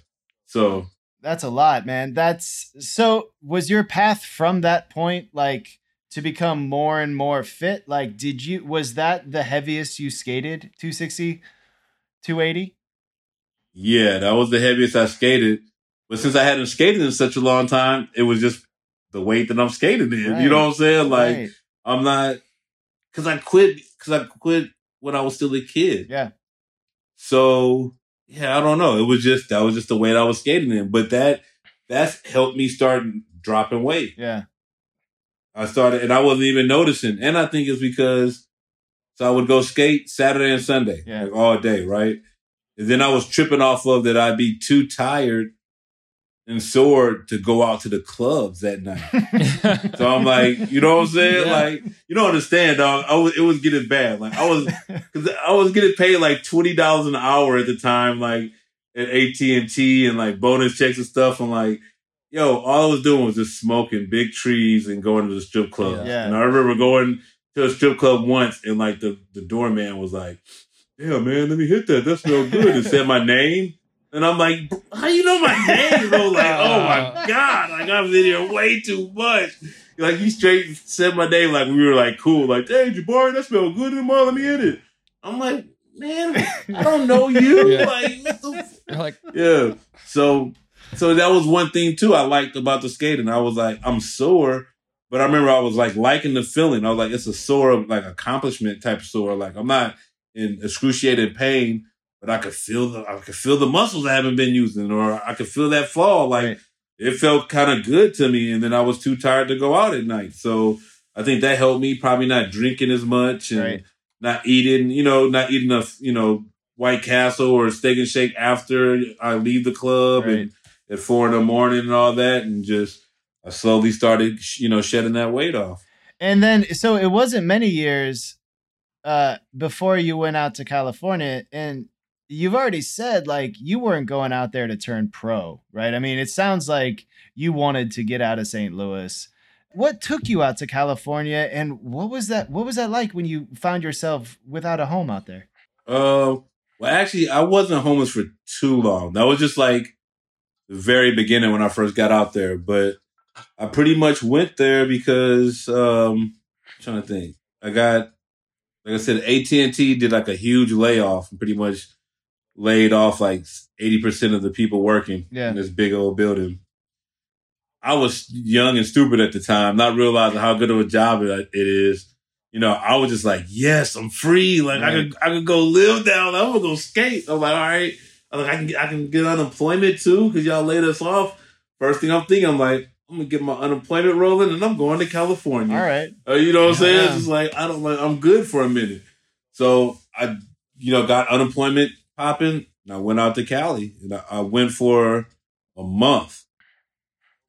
So, That's a lot, man. That's so. Was your path from that point like to become more and more fit? Like, did you? Was that the heaviest you skated? 260, 280? yeah, that was the heaviest I skated. But since I hadn't skated in such a long time, it was just the weight that I'm skating in. You know what I'm saying? Like, Right. I'm not because I quit because I quit when I was still a kid. Yeah. So yeah, I don't know. It was just that was just the way that I was skating in. But that that's helped me start dropping weight. Yeah. I started and I wasn't even noticing. And I think it's because so I would go skate Saturday and Sunday, Yeah. like all day, right? And then I was tripping off of that I'd be too tired and sore to go out to the clubs that night. So I'm like, you know what I'm saying? Yeah. Like, you don't understand, dog. I was, it was getting bad. Like I was, cause I was getting paid like twenty dollars an hour at the time, like at AT and T and like bonus checks and stuff. I'm like, yo, all I was doing was just smoking big trees and going to the strip club. Yeah. And I remember going to a strip club once, and like the the doorman was like, "Yeah, man, let me hit that. That smells good." And said my name. And I'm like, how you know my name, bro? Like, oh my uh. God. Like, I've been here way too much. Like, he straight said my name like we were like cool. Like, hey, Jabari, that smells good in the mall. Let me hit it. I'm like, man, I don't know you. Yeah. Like, like, yeah. So, so that was one thing too I liked about the skating. I was like, I'm sore, but I remember I was like liking the feeling. I was like, it's a sore, like accomplishment type sore. Like I'm not in excruciating pain, but I could feel the, I could feel the muscles I haven't been using, or I could feel that fall. Like Right. it felt kind of good to me, and then I was too tired to go out at night. So I think that helped me. Probably not drinking as much and Right. not eating, you know, not eating a, you know, White Castle or Steak and Shake after I leave the club Right. and at four in the morning and all that, and just I slowly started, you know, shedding that weight off. And then, so it wasn't many years uh, before you went out to California, and you've already said like you weren't going out there to turn pro, right? I mean, it sounds like you wanted to get out of St. Louis. What took you out to California, and what was that? What was that like when you found yourself without a home out there? Uh, well, actually, I wasn't homeless for too long. That was just like the very beginning when I first got out there. But I pretty much went there because um, I'm trying to think. I got, like I said, AT and T did like a huge layoff and pretty much laid off like eighty percent of the people working Yeah. in this big old building. I was young and stupid at the time, not realizing how good of a job it, it is. You know, I was just like, yes, I'm free. Like I could, I could go live down. I'm gonna go skate. I'm like, all right. I'm like, I can, I can get unemployment too because y'all laid us off. First thing I'm thinking, I'm like, I'm gonna get my unemployment rolling and I'm going to California. All right, Uh, you know what I'm saying? Yeah. It's just like I don't like I'm good for a minute. So I, you know, got unemployment popping, and I went out to Cali, and I, I went for a month,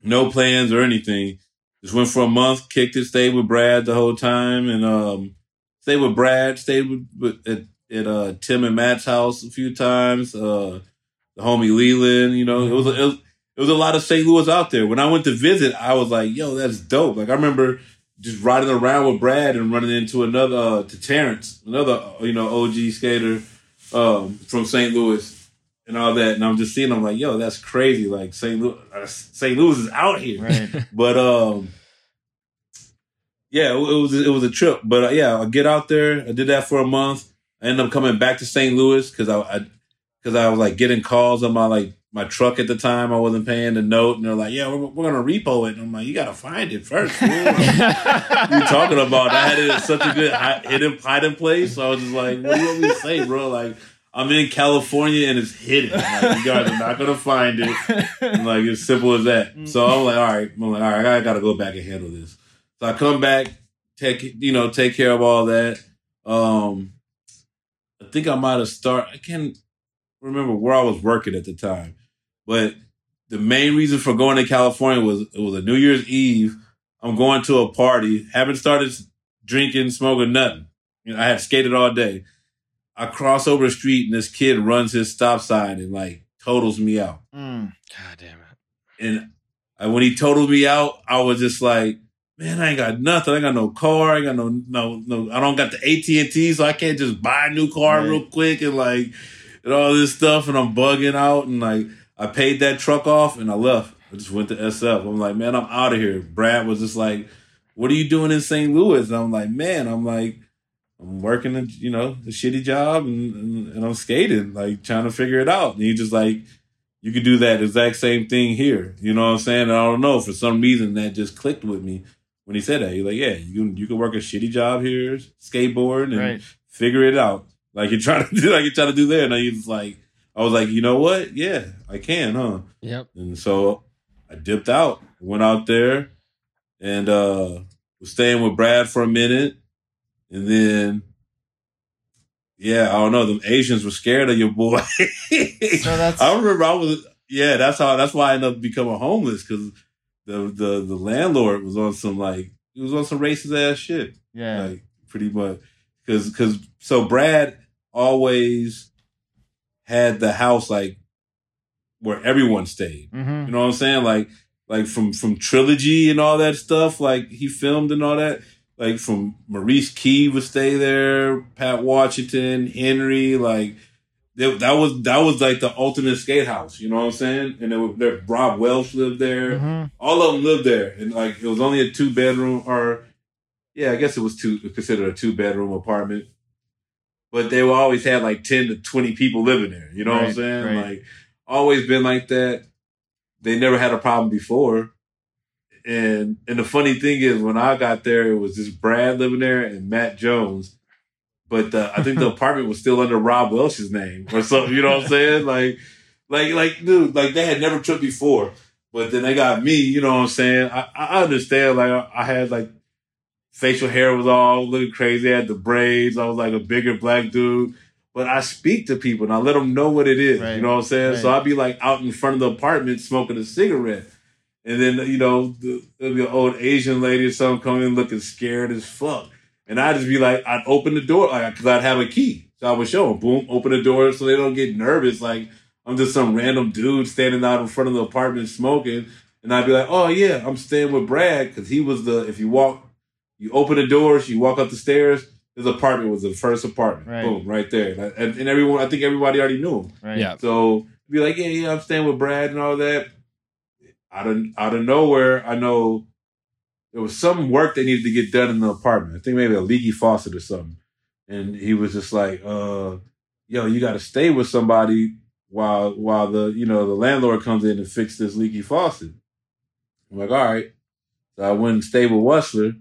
no plans or anything. Just went for a month, kicked it, stayed with Brad the whole time, and um, stayed with Brad, stayed with, with at, at uh Tim and Matt's house a few times. Uh, the homie Leland, you know, it was it was it was a lot of St. Louis out there. When I went to visit, I was like, yo, that's dope. Like I remember just riding around with Brad and running into another uh, to Terrence, another uh, you know OG skater um, from St. Louis and all that. And I'm just seeing, I'm like, yo, that's crazy. Like St. Louis, uh, St. Louis is out here. right. But um, yeah, it, it was it was a trip. But uh, yeah, I get out there. I did that for a month. I ended up coming back to St. Louis because I because I, was like getting calls on my like my truck at the time. I wasn't paying the note, and they're like, "Yeah, we're, we're gonna repo it." And I'm like, "You gotta find it first. fool." What are you talking about? I had it at such a good hidden hiding place. So I was just like, "What do you want me to say, bro?" Like. I'm in California and it's hidden. Like, you guys are not gonna find it. And, like it's simple as that. So I'm like, all right, I'm like, all right, I gotta go back and handle this. So I come back, take you know, take care of all that. Um I think I might have started I can't remember where I was working at the time. But the main reason for going to California was it was a New Year's Eve. I'm going to a party, haven't started drinking, smoking nothing. You know, I had skated all day. I cross over the street and this kid runs his stop sign and like totals me out. Mm. God damn it. And I, when he totaled me out, I was just like, man, I ain't got nothing. I got no car. I got no, no, no, I don't got the AT&T, so I can't just buy a new car Right. real quick and like, and all this stuff. And I'm bugging out. And like, I paid that truck off and I left. I just went to SF. I'm like, man, I'm out of here. Brad was just like, what are you doing in St. Louis? And I'm like, man, I'm like, I'm working, a, you know, a shitty job and, and, and I'm skating, like trying to figure it out. And he just like, you could do that exact same thing here. You know what I'm saying? And I don't know. For some reason, that just clicked with me when he said that. He's like, yeah, you can you can work a shitty job here, skateboard, and Right. figure it out. Like you're trying to do, like you're trying to do there. And I was like, I was like, you know what? Yeah, I can, huh? Yep. And so I dipped out, went out there, and uh was staying with Brad for a minute, and then. Yeah, I don't know. The Asians were scared of your boy. So that's I remember I was yeah, that's how that's why I ended up becoming homeless because the the the landlord was on some like he was on some racist ass shit. yeah. Like pretty much because because so Brad always had the house like where everyone stayed. hmm You know what I'm saying? Like like from from trilogy and all that stuff. Like he filmed and all that. Like from Maurice Key would stay there, Pat Washington, Henry. Like that, that was that was like the ultimate skate house. You know what I'm saying? And there, there Rob Welsh lived there. hmm All of them lived there, and like it was only a two bedroom or yeah, I guess it was two considered a two bedroom apartment. But they were always had like ten to twenty people living there. You know what I'm saying? right. Like always been like that. They never had a problem before. And and the funny thing is, when I got there, it was just Brad living there and Matt Jones. But uh, I think the apartment was still under Rob Welsh's name or something. You know what I'm saying? Like, like, like, dude, like they had never tripped before. But then they got me. You know what I'm saying? I, I understand. Like I, I had like facial hair was all looking crazy. I had the braids. I was like a bigger black dude. But I speak to people and I let them know what it is. Right. You know what I'm saying? So I'd be like out in front of the apartment smoking a cigarette. And then, you know, the, there'll be an old Asian lady or something coming in looking scared as fuck. And I'd just be like, I'd open the door, like, cause I'd have a key. So I would show them, boom, open the door so they don't get nervous. Like, I'm just some random dude standing out in front of the apartment smoking. And I'd be like, oh yeah, I'm staying with Brad. Cause he was the, if you walk, you open the doors, you walk up the stairs, his apartment was the first apartment. Right. Boom, right there. And, and, and everyone, I think everybody already knew him. Right. Yeah. So be like, yeah, yeah, I'm staying with Brad and all that. Out of out of nowhere, I know there was some work that needed to get done in the apartment. I think maybe a leaky faucet or something. And he was just like, uh, yo, you gotta stay with somebody while while the you know the landlord comes in and fix this leaky faucet. I'm like, all right. So I went and stayed with Wessler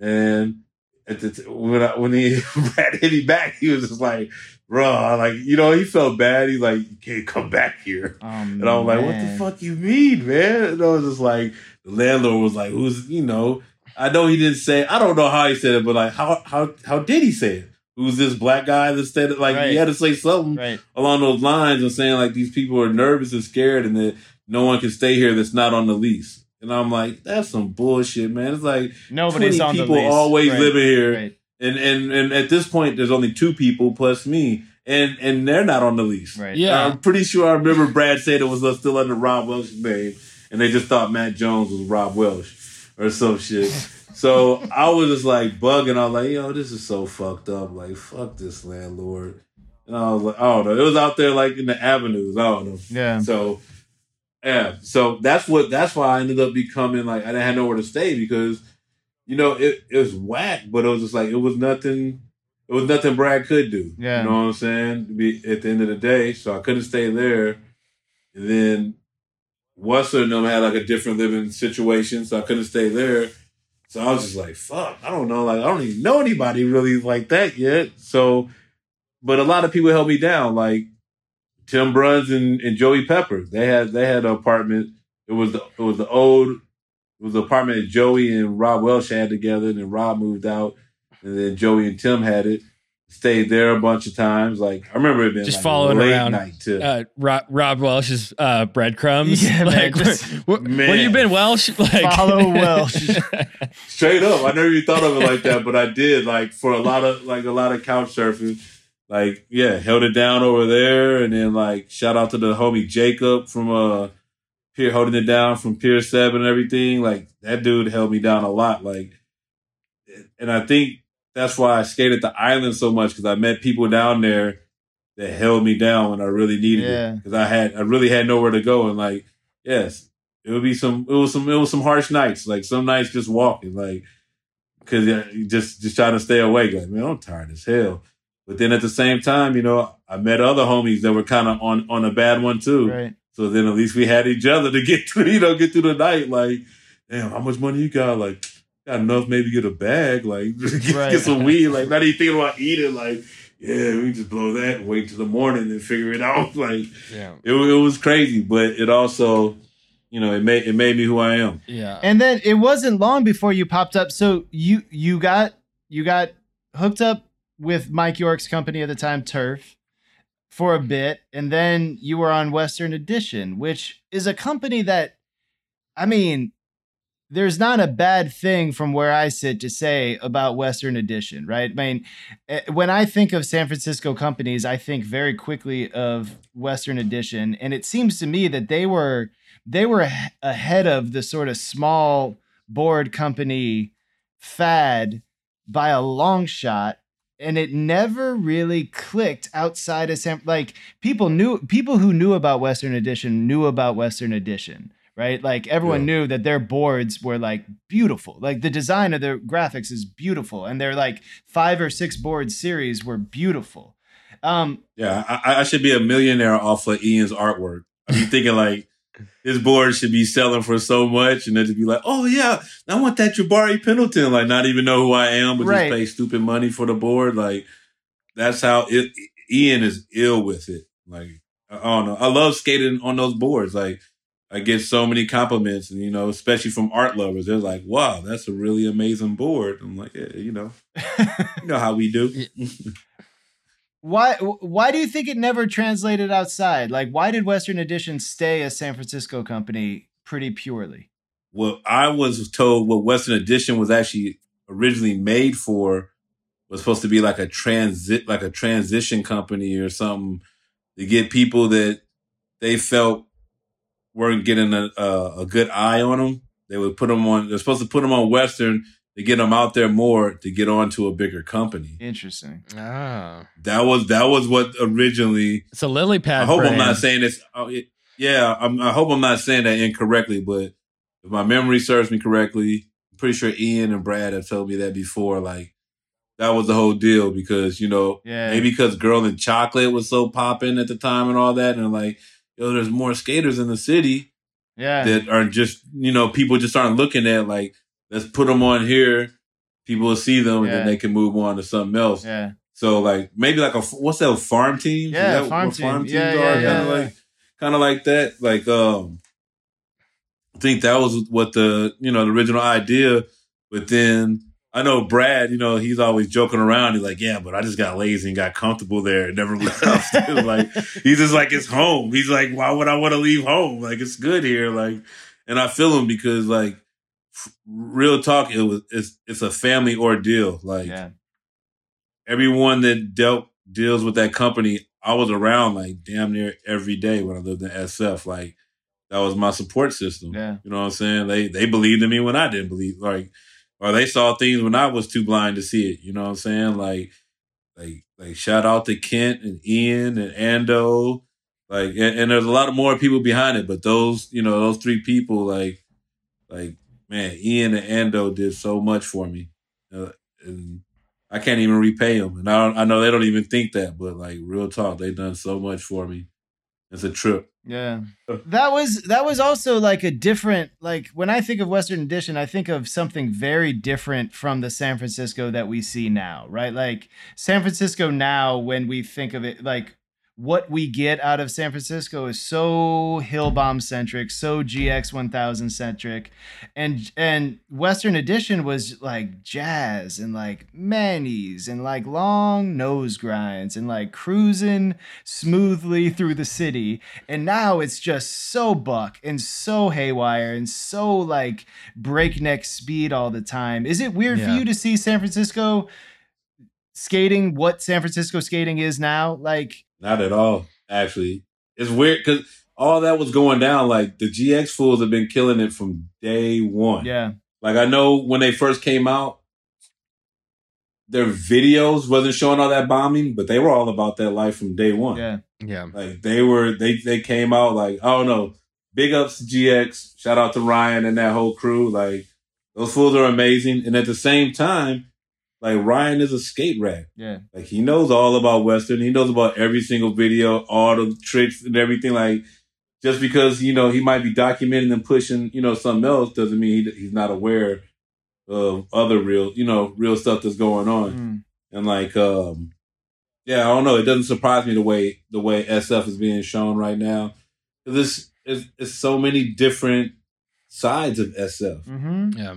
and at the t- when I, when he Brad hit me back, he was just like, bro, like, you know, he felt bad. He's like, you can't come back here. Oh, And I was like, what the fuck you mean, man? And I was just like, the landlord was like, who's, you know, I know he didn't say, I don't know how he said it, but like, how, how, how did he say it? Who's this black guy that said it? Like, Right. he had to say something Right. along those lines and saying like these people are nervous and scared and that no one can stay here that's not on the lease. And I'm like, that's some bullshit, man. It's like Nobody's 20 on people the lease. always Right. living here. Right. And, and and at this point there's only two people plus me. And and they're not on the lease. Right. Yeah. I'm pretty sure I remember Brad said it was still under Rob Welsh's name, and they just thought Matt Jones was Rob Welsh or some shit. so I was just like bugging. I was like, yo, this is so fucked up. Like, fuck this landlord. And I was like, I don't know. It was out there like in the avenues. I don't know. Yeah. So yeah, so that's what that's why I ended up becoming like I didn't have nowhere to stay because you know it, it was whack, but it was just like it was nothing. It was nothing Brad could do. Yeah. you know what I'm saying. Be at the end of the day, so I couldn't stay there. And then Wessler and them had like a different living situation, so I couldn't stay there. So I was just like, fuck, I don't know. Like, I don't even know anybody really like that yet. So, but a lot of people held me down, like Tim Bruns and, and Joey Pepper. They had, they had an apartment. It was the, it was the old, it was the apartment that Joey and Rob Welsh had together. And then Rob moved out and then Joey and Tim had it. Stayed there a bunch of times. Like, I remember it being Just like following late around, night too. Uh, Rob, Rob Welsh's uh, breadcrumbs. Yeah, man, like, just- where, where, where you been, Welsh? Like, Follow Welsh. Straight up, I never even thought of it like that, but I did. Like for a lot of like a lot of couch surfing, like yeah, held it down over there, and then like shout out to the homie Jacob from uh Pier holding it down from Pier Seven and everything. Like that dude held me down a lot. Like, and I think that's why I skated the island so much because I met people down there that held me down when I really needed Yeah. it because I had I really had nowhere to go and like yes it would be some it was some it was some harsh nights like some nights just walking like because just just trying to stay awake like man I'm tired as hell but then at the same time you know I met other homies that were kind of on on a bad one too Right. so then at least we had each other to get through you know get through the night like damn how much money you got like got enough, maybe get a bag, like get, Right. get some weed, like not even thinking about eating, like yeah, we just blow that and wait till the morning and figure it out. Like Yeah. it, it was crazy, but it also, you know, it made it made me who I am. Yeah. And then it wasn't long before you popped up. So you you got you got hooked up with Mike York's company at the time, Turf, for a bit, and then you were on Western Edition, which is a company that, I mean, there's not a bad thing from where I sit to say about Western Edition, right? I mean, eh, when I think of San Francisco companies, I think very quickly of Western Edition, and it seems to me that they were they were ah- ahead of the sort of small board company fad by a long shot and it never really clicked outside of San like people knew people who knew about Western Edition knew about Western Edition right like everyone Yeah. knew that their boards were like beautiful like the design of their graphics is beautiful and their like five or six board series were beautiful um Yeah, I, I should be a millionaire off of Ian's artwork. I be thinking like his board should be selling for so much, and then to be like, oh yeah, I want that Jabari Pendleton. Like not even know who I am, but Right. just pay stupid money for the board. Like that's how it. Ian is ill with it. Like I I don't know. I love skating on those boards. Like I get so many compliments, and you know, especially from art lovers. They're like, "Wow, that's a really amazing board." I'm like, yeah, you know, you know how we do. Why why do you think it never translated outside? Like why did Western Edition stay a San Francisco company pretty purely? Well, I was told what Western Edition was actually originally made for was supposed to be like a transit like a transition company or something to get people that they felt weren't getting a, a, a good eye on them. They would put them on. They're supposed to put them on Western to get them out there more to get onto a bigger company. Interesting. Ah. That was that was what originally It's a lily pad. I hope I'm not saying this. Oh, yeah, I'm, I hope I'm not saying that incorrectly, but if my memory serves me correctly, I'm pretty sure Ian and Brad have told me that before. Like that was the whole deal because you know Yeah. maybe because Girl and Chocolate was so popping at the time and all that, and like yo, there's more skaters in the city Yeah. that are just you know people just aren't looking at like let's put them on here. People will see them and then they can move on to something else. yeah. So like maybe like a what's that farm team? Yeah, that farm team. farm teams Yeah, are yeah, kind of yeah. like kind of like that. Like um, I think that was what the you know the original idea. But then I know Brad. You know he's always joking around. He's like, yeah, but I just got lazy and got comfortable there and never left. like he's just like it's home. He's like, why would I want to leave home? Like it's good here. Like, and I feel him because like real talk, it was it's it's a family ordeal. Like Yeah. everyone that dealt deals with that company, I was around like damn near every day when I lived in SF. Like that was my support system. Yeah. You know what I'm saying? They they believed in me when I didn't believe. Like or they saw things when I was too blind to see it. You know what I'm saying? Like like like shout out to Kent and Ian and Ando. Like and, and there's a lot of more people behind it, but those you know those three people like like man Ian and Ando did so much for me, uh, and I can't even repay them. And I don't, I know they don't even think that, but like real talk, they've done so much for me. It's a trip. Yeah. That was that was also like a different like when I think of Western Edition, I think of something very different from the San Francisco that we see now, right? Like San Francisco now when we think of it like what we get out of San Francisco is so hill bomb centric, so GX 1000 centric. And and Western Edition was like jazz and like manis and like long nose grinds and like cruising smoothly through the city. And now it's just so buck and so haywire and so like breakneck speed all the time. Is it weird for you to see San Francisco skating what San Francisco skating is now? Like, Not at all, actually. It's weird because all that was going down. Like the GX fools have been killing it from day one. yeah, Like I know when they first came out, their videos wasn't showing all that bombing, but they were all about that life from day one. yeah, Yeah. Like they were, they they came out like I don't know. Big ups to GX. Shout out to Ryan and that whole crew. Like those fools are amazing. And at the same time, like Ryan is a skate rat. yeah, Like he knows all about Western. He knows about every single video, all the tricks and everything. Like just because you know he might be documenting and pushing you know something else doesn't mean he, he's not aware of other real, you know, real stuff that's going on. Mm. And like, um, yeah, I don't know. It doesn't surprise me the way the way SF is being shown right now. This is it's so many different sides of SF. hmm Yeah.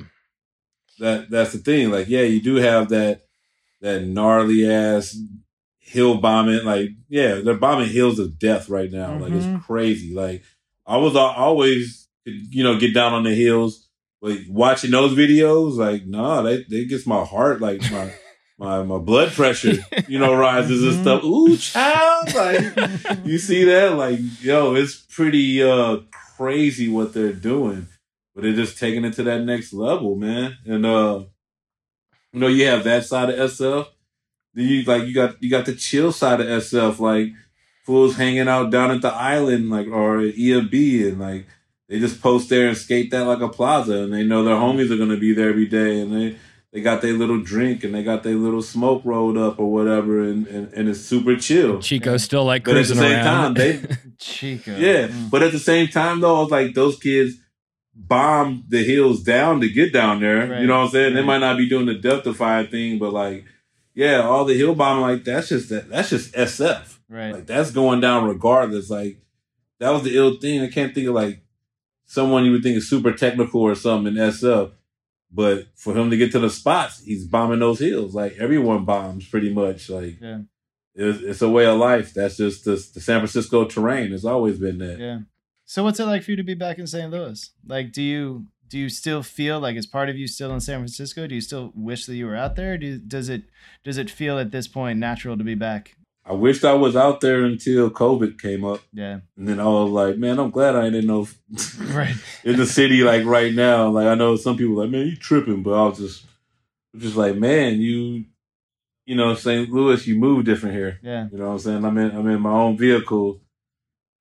That that's the thing. Like, yeah, you do have that that gnarly ass hill bombing. Like, yeah, they're bombing hills of death right now. Like, Mhm. it's crazy. Like, I was al- always, you know, get down on the hills. but watching those videos, like, nah, they they gets my heart, like my my my blood pressure, you know, rises and stuff. Ooh, child, like you see that, like, yo, it's pretty uh crazy what they're doing, but they're just taking it to that next level, man. And uh, you know, you have that side of SF. Then you like you got you got the chill side of SF, like fools hanging out down at the island, like or at EFB, and like they just post there and skate that like a plaza, and they know their homies are gonna be there every day, and they they got their little drink and they got their little smoke rolled up or whatever, and and, and it's super chill. Chico still like But at the cruising same around. time, they Chico. yeah, Mm. but at the same time though, I was like those kids bombed the hills down to get down there. Right, You know what I'm saying? They might not be doing the death defying thing, but like, yeah, all the hill bombing like that's just that that's just SF. Right. Like that's going down regardless. Like that was the ill thing. I can't think of like someone you would think is super technical or something in SF. But for him to get to the spots, he's bombing those hills. Like everyone bombs pretty much. Like Yeah. it's, it's a way of life. That's just the, the San Francisco terrain. It's always been that. Yeah. So what's it like for you to be back in St. Louis? Like, do you do you still feel like is part of you still in San Francisco? Do you still wish that you were out there? Do does it does it feel at this point natural to be back? I wished I was out there until COVID came up, Yeah. and then I was like, man, I'm glad I didn't know Right. in the city like right now. Like I know some people like, man, you tripping, but I was just just like, man, you you know, St. Louis, you move different here. Yeah. You know what I'm saying? I'm in I'm in my own vehicle.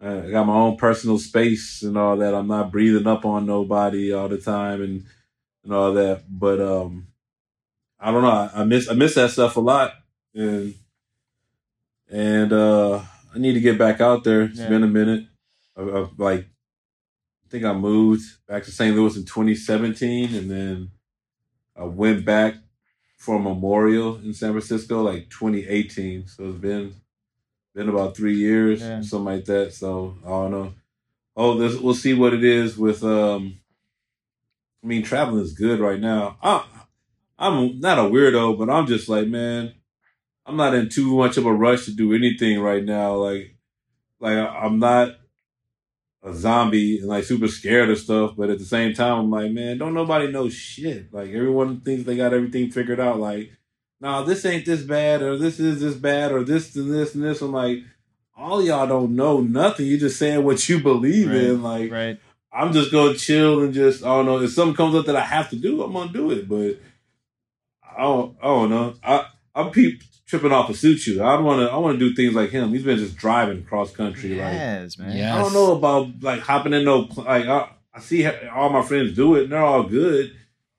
Uh, I got my own personal space and all that. I'm not breathing up on nobody all the time and and all that. But um I don't know. I, I miss I miss that stuff a lot. And and uh I need to get back out there. It's Yeah. been a minute. I, I, like I think I moved back to St. Louis in 2017 and then I went back for a memorial in San Francisco like 2018. So it's been been about three years, Yeah. something like that. So I don't know. Oh, this, we'll see what it is with. um I mean, traveling is good right now. I, I'm not a weirdo, but I'm just like, man, I'm not in too much of a rush to do anything right now. Like, like I'm not a zombie and like super scared of stuff, but at the same time, I'm like, man, don't nobody know shit. Like everyone thinks they got everything figured out. Like, nah, this ain't this bad, or this is this bad, or this and this and this. I'm like, all y'all don't know nothing. You're just saying what you believe Right, in. Like, Right. I'm just gonna chill and just I don't know if something comes up that I have to do, I'm gonna do it. But I don't I don't know. I I'm peep tripping off a of Suciu. I don't want to I want to do things like him. He's been just driving cross country. Like Yes, man. Yeah. I don't know about like hopping in no like I, I see all my friends do it and they're all good.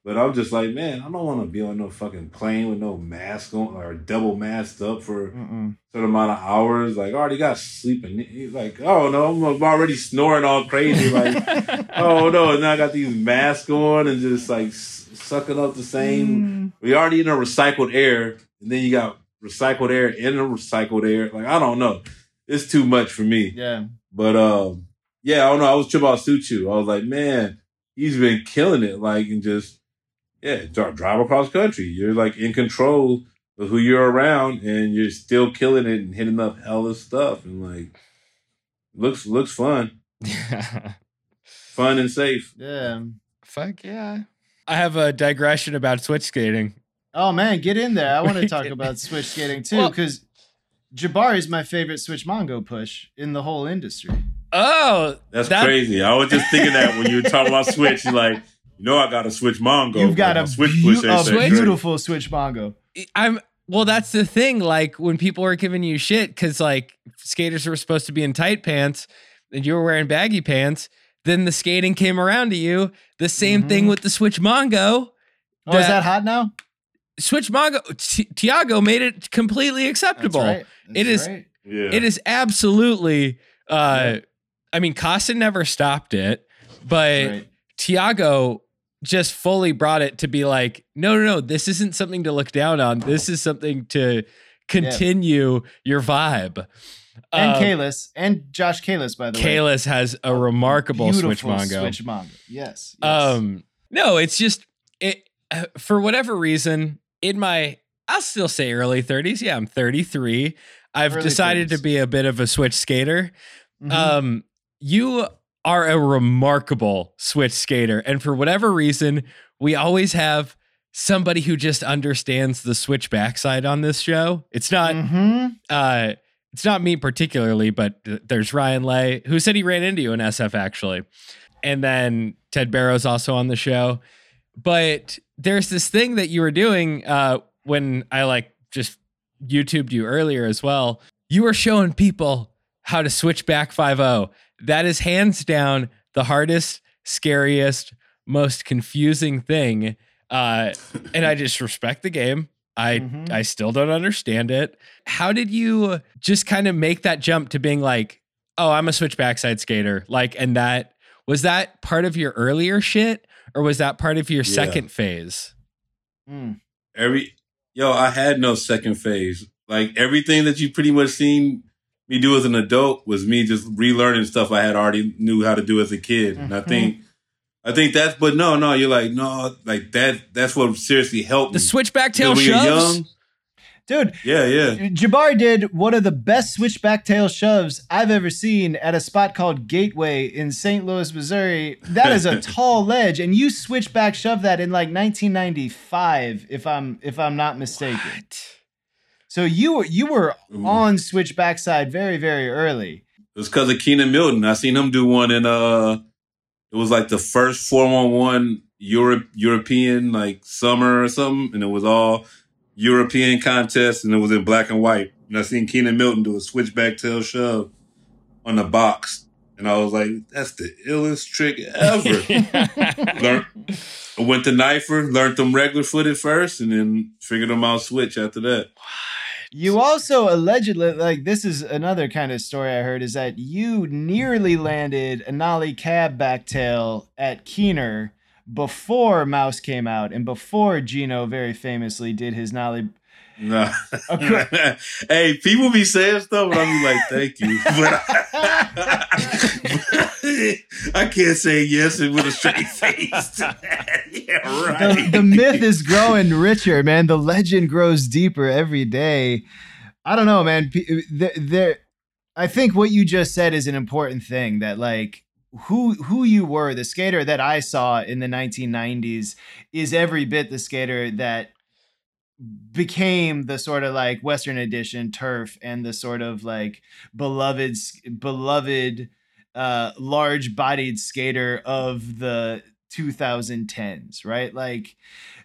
But I'm just like, man, I don't want to be on no fucking plane with no mask on or double masked up for Mm-mm. certain amount of hours. Like, I already got sleeping. He's like, oh no, I'm already snoring all crazy. Like, oh no, and now I got these masks on and just like s- sucking up the same. We already in a recycled air, and then you got recycled air in a recycled air. Like, I don't know. It's too much for me. Yeah. But um, yeah, I don't know. I was tripping out Suciu. I was like, man, he's been killing it. Like, and just yeah, drive across country. You're like in control of who you're around, and you're still killing it and hitting up hella stuff, and like looks looks fun, fun and safe. Yeah. Fuck yeah. I have a digression about switch skating. Oh man, get in there. I want to talk about switch skating too, Well- because Jabari is my favorite switch Mongo push in the whole industry. Oh, That's That- crazy. I was just thinking that when you were talking about Switch, you're like, you know, I got to switch Mongo. You've got Like, a, my Switch beau- push ain't a that Switch- great. beautiful switch Mongo. I'm well. That's the thing. Like when people are giving you shit because like skaters were supposed to be in tight pants and you were wearing baggy pants. Then the skating came around to you. The same thing Mhm. with the Switch Mongo. Oh, is That- that hot now? Switch Mongo. Ti- Tiago made it completely That's acceptable. right. That's It is- right. Yeah. It is absolutely. uh I mean, Costa never stopped it, but Right. Tiago just fully brought it to be like, no, no, no, this isn't something to look down on. This is something to continue your vibe. And Um, Kalis and Josh Kalis, by the way. Kalis has a remarkable Beautiful Switch Mongo. Switch Mongo. Yes. yes. Um, no, it's just it uh, for whatever reason in my I'll still say early 30s. Yeah, I'm 33. I've Early decided to be a bit of a Switch skater. Mhm. Um, you are a remarkable Switch skater, and for whatever reason, we always have somebody who just understands the Switch backside on this show. It's not Mhm. uh it's not me particularly, but there's Ryan Lay who said he ran into you in SF actually. And then Ted Barrow's also on the show. But there's this thing that you were doing uh when I like just YouTubed you earlier as well. You were showing people how to switch back 5 That is hands down the hardest, scariest, most confusing thing. Uh and I just respect the game. I Mhm. I still don't understand it. How did you just kind of make that jump to being like, oh, I'm a switch backside skater? Like, and that was that part of your earlier shit, or was that part of your Yeah. second phase? Mm. Every yo, I had no second phase. Like everything that you pretty much seen me do as an adult was me just relearning stuff I had already knew how to do as a kid. And I Mhm. think I think that's but no, no, you're like, no, like that that's what seriously helped me. The me. switchback tail Because when you're shoves. young, Dude, yeah, yeah. Jabari did one of the best switchback tail shoves I've ever seen at a spot called Gateway in St. Louis, Missouri. That is a tall ledge, and you switchback shove that in like 1995, if I'm if I'm not mistaken. What? So you were you were Ooh. on switchback side very very early. It was because of Keenan Milton. I seen him do one in uh it was like the first four on one Europe European like summer or something, and it was all European contest and it was in black and white. And I seen Keenan Milton do a switchback tail shove on the box. And I was like, that's the illest trick ever. Learn, I went to Knifer, learned them regular footed first, and then figured them out switch after that. You also allegedly like this is another kind of story I heard is that you nearly landed a nollie cab backtail at Kiener before Mouse came out and before Gino very famously did his nollie. Nah. Okay. hey, people be saying stuff, and I'm like, thank you. But I, I can't say yes with a straight face. to that. yeah, The, right. the myth is growing richer, man. The legend grows deeper every day. I don't know, man. There, there, I think what you just said is an important thing. That like who who you were, the skater that I saw in the 1990s, is every bit the skater that became the sort of like Western edition turf and the sort of like beloved beloved uh large bodied skater of the 2010s right? Like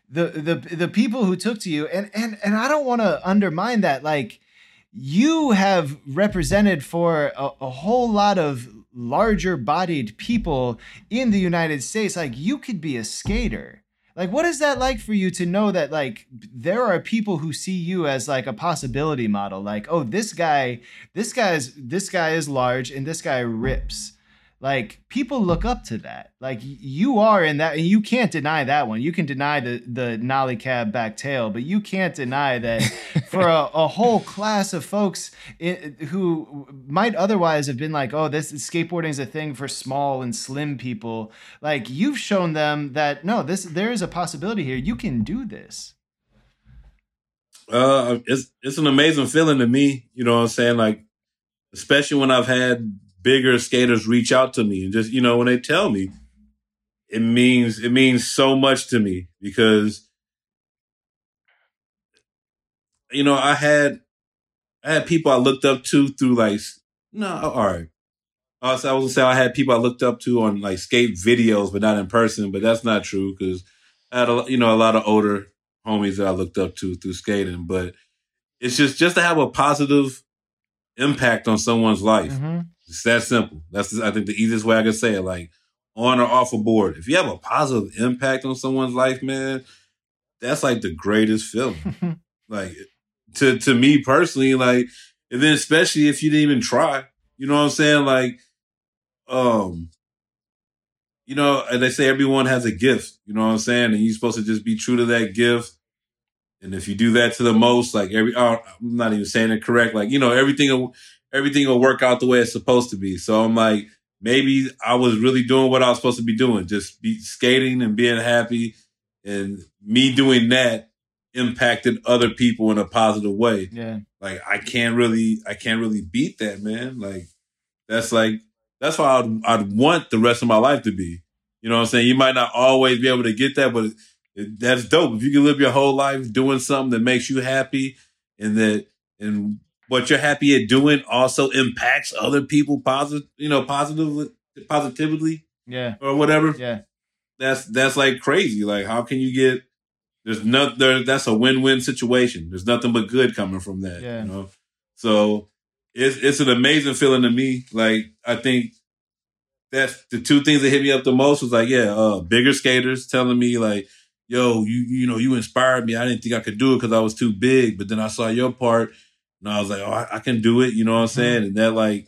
the the the people who took to you and and and I don't want to undermine that like you have represented for a, a whole lot of larger bodied people in the United States. Like you could be a skater like what is that like for you to know that like there are people who see you as like a possibility model? Like oh this guy this guy's this guy is large and this guy rips like people look up to that like you are in that and you can't deny that one you can deny the the nollie cab back tail but you can't deny that for a, a whole class of folks i who might otherwise have been like oh this skateboarding is a thing for small and slim people like you've shown them that no this there is a possibility here you can do this Uh, it's it's an amazing feeling to me. You know what I'm saying? Like, especially when I've had bigger skaters reach out to me and just you know when they tell me, it means it means so much to me because you know I had I had people I looked up to through like no all right. Uh, so I was gonna say I had people I looked up to on like skate videos, but not in person. But that's not true because I had a, you know a lot of older homies that I looked up to through skating. But it's just just to have a positive impact on someone's life. It's that simple. That's I think the easiest way I can say it. Like on or off a board, if you have a positive impact on someone's life, man, that's like the greatest feeling. like to to me personally, like and then especially if you didn't even try. You know what I'm saying? Like, um, you know, and they say everyone has a gift, you know what I'm saying? And you're supposed to just be true to that gift. And if you do that to the most, like every, I'm not even saying it correct. Like, you know, everything everything will work out the way it's supposed to be. So I'm like, maybe I was really doing what I was supposed to be doing, just be skating and being happy. And me doing that impacted other people in a positive way. Yeah. Like I can't really, I can't really beat that, man. Like that's like, that's how I'd, I'd want the rest of my life to be. You know what I'm saying? You might not always be able to get that, but that's dope. If you can live your whole life doing something that makes you happy and that, and what you're happy at doing also impacts other people positive, you know, positively, positively Yeah. or whatever. Yeah. That's, that's like crazy. Like how can you get, there's nothing. there, that's a win-win situation. There's nothing but good coming from that, Yeah. you know? So it's, it's an amazing feeling to me. Like I think that's the two things that hit me up the most was like, yeah, uh, bigger skaters telling me like, yo, you, you know, you inspired me. I didn't think I could do it because I was too big, but then I saw your part and I was like, oh, I, I can do it. You know what I'm saying? And that like,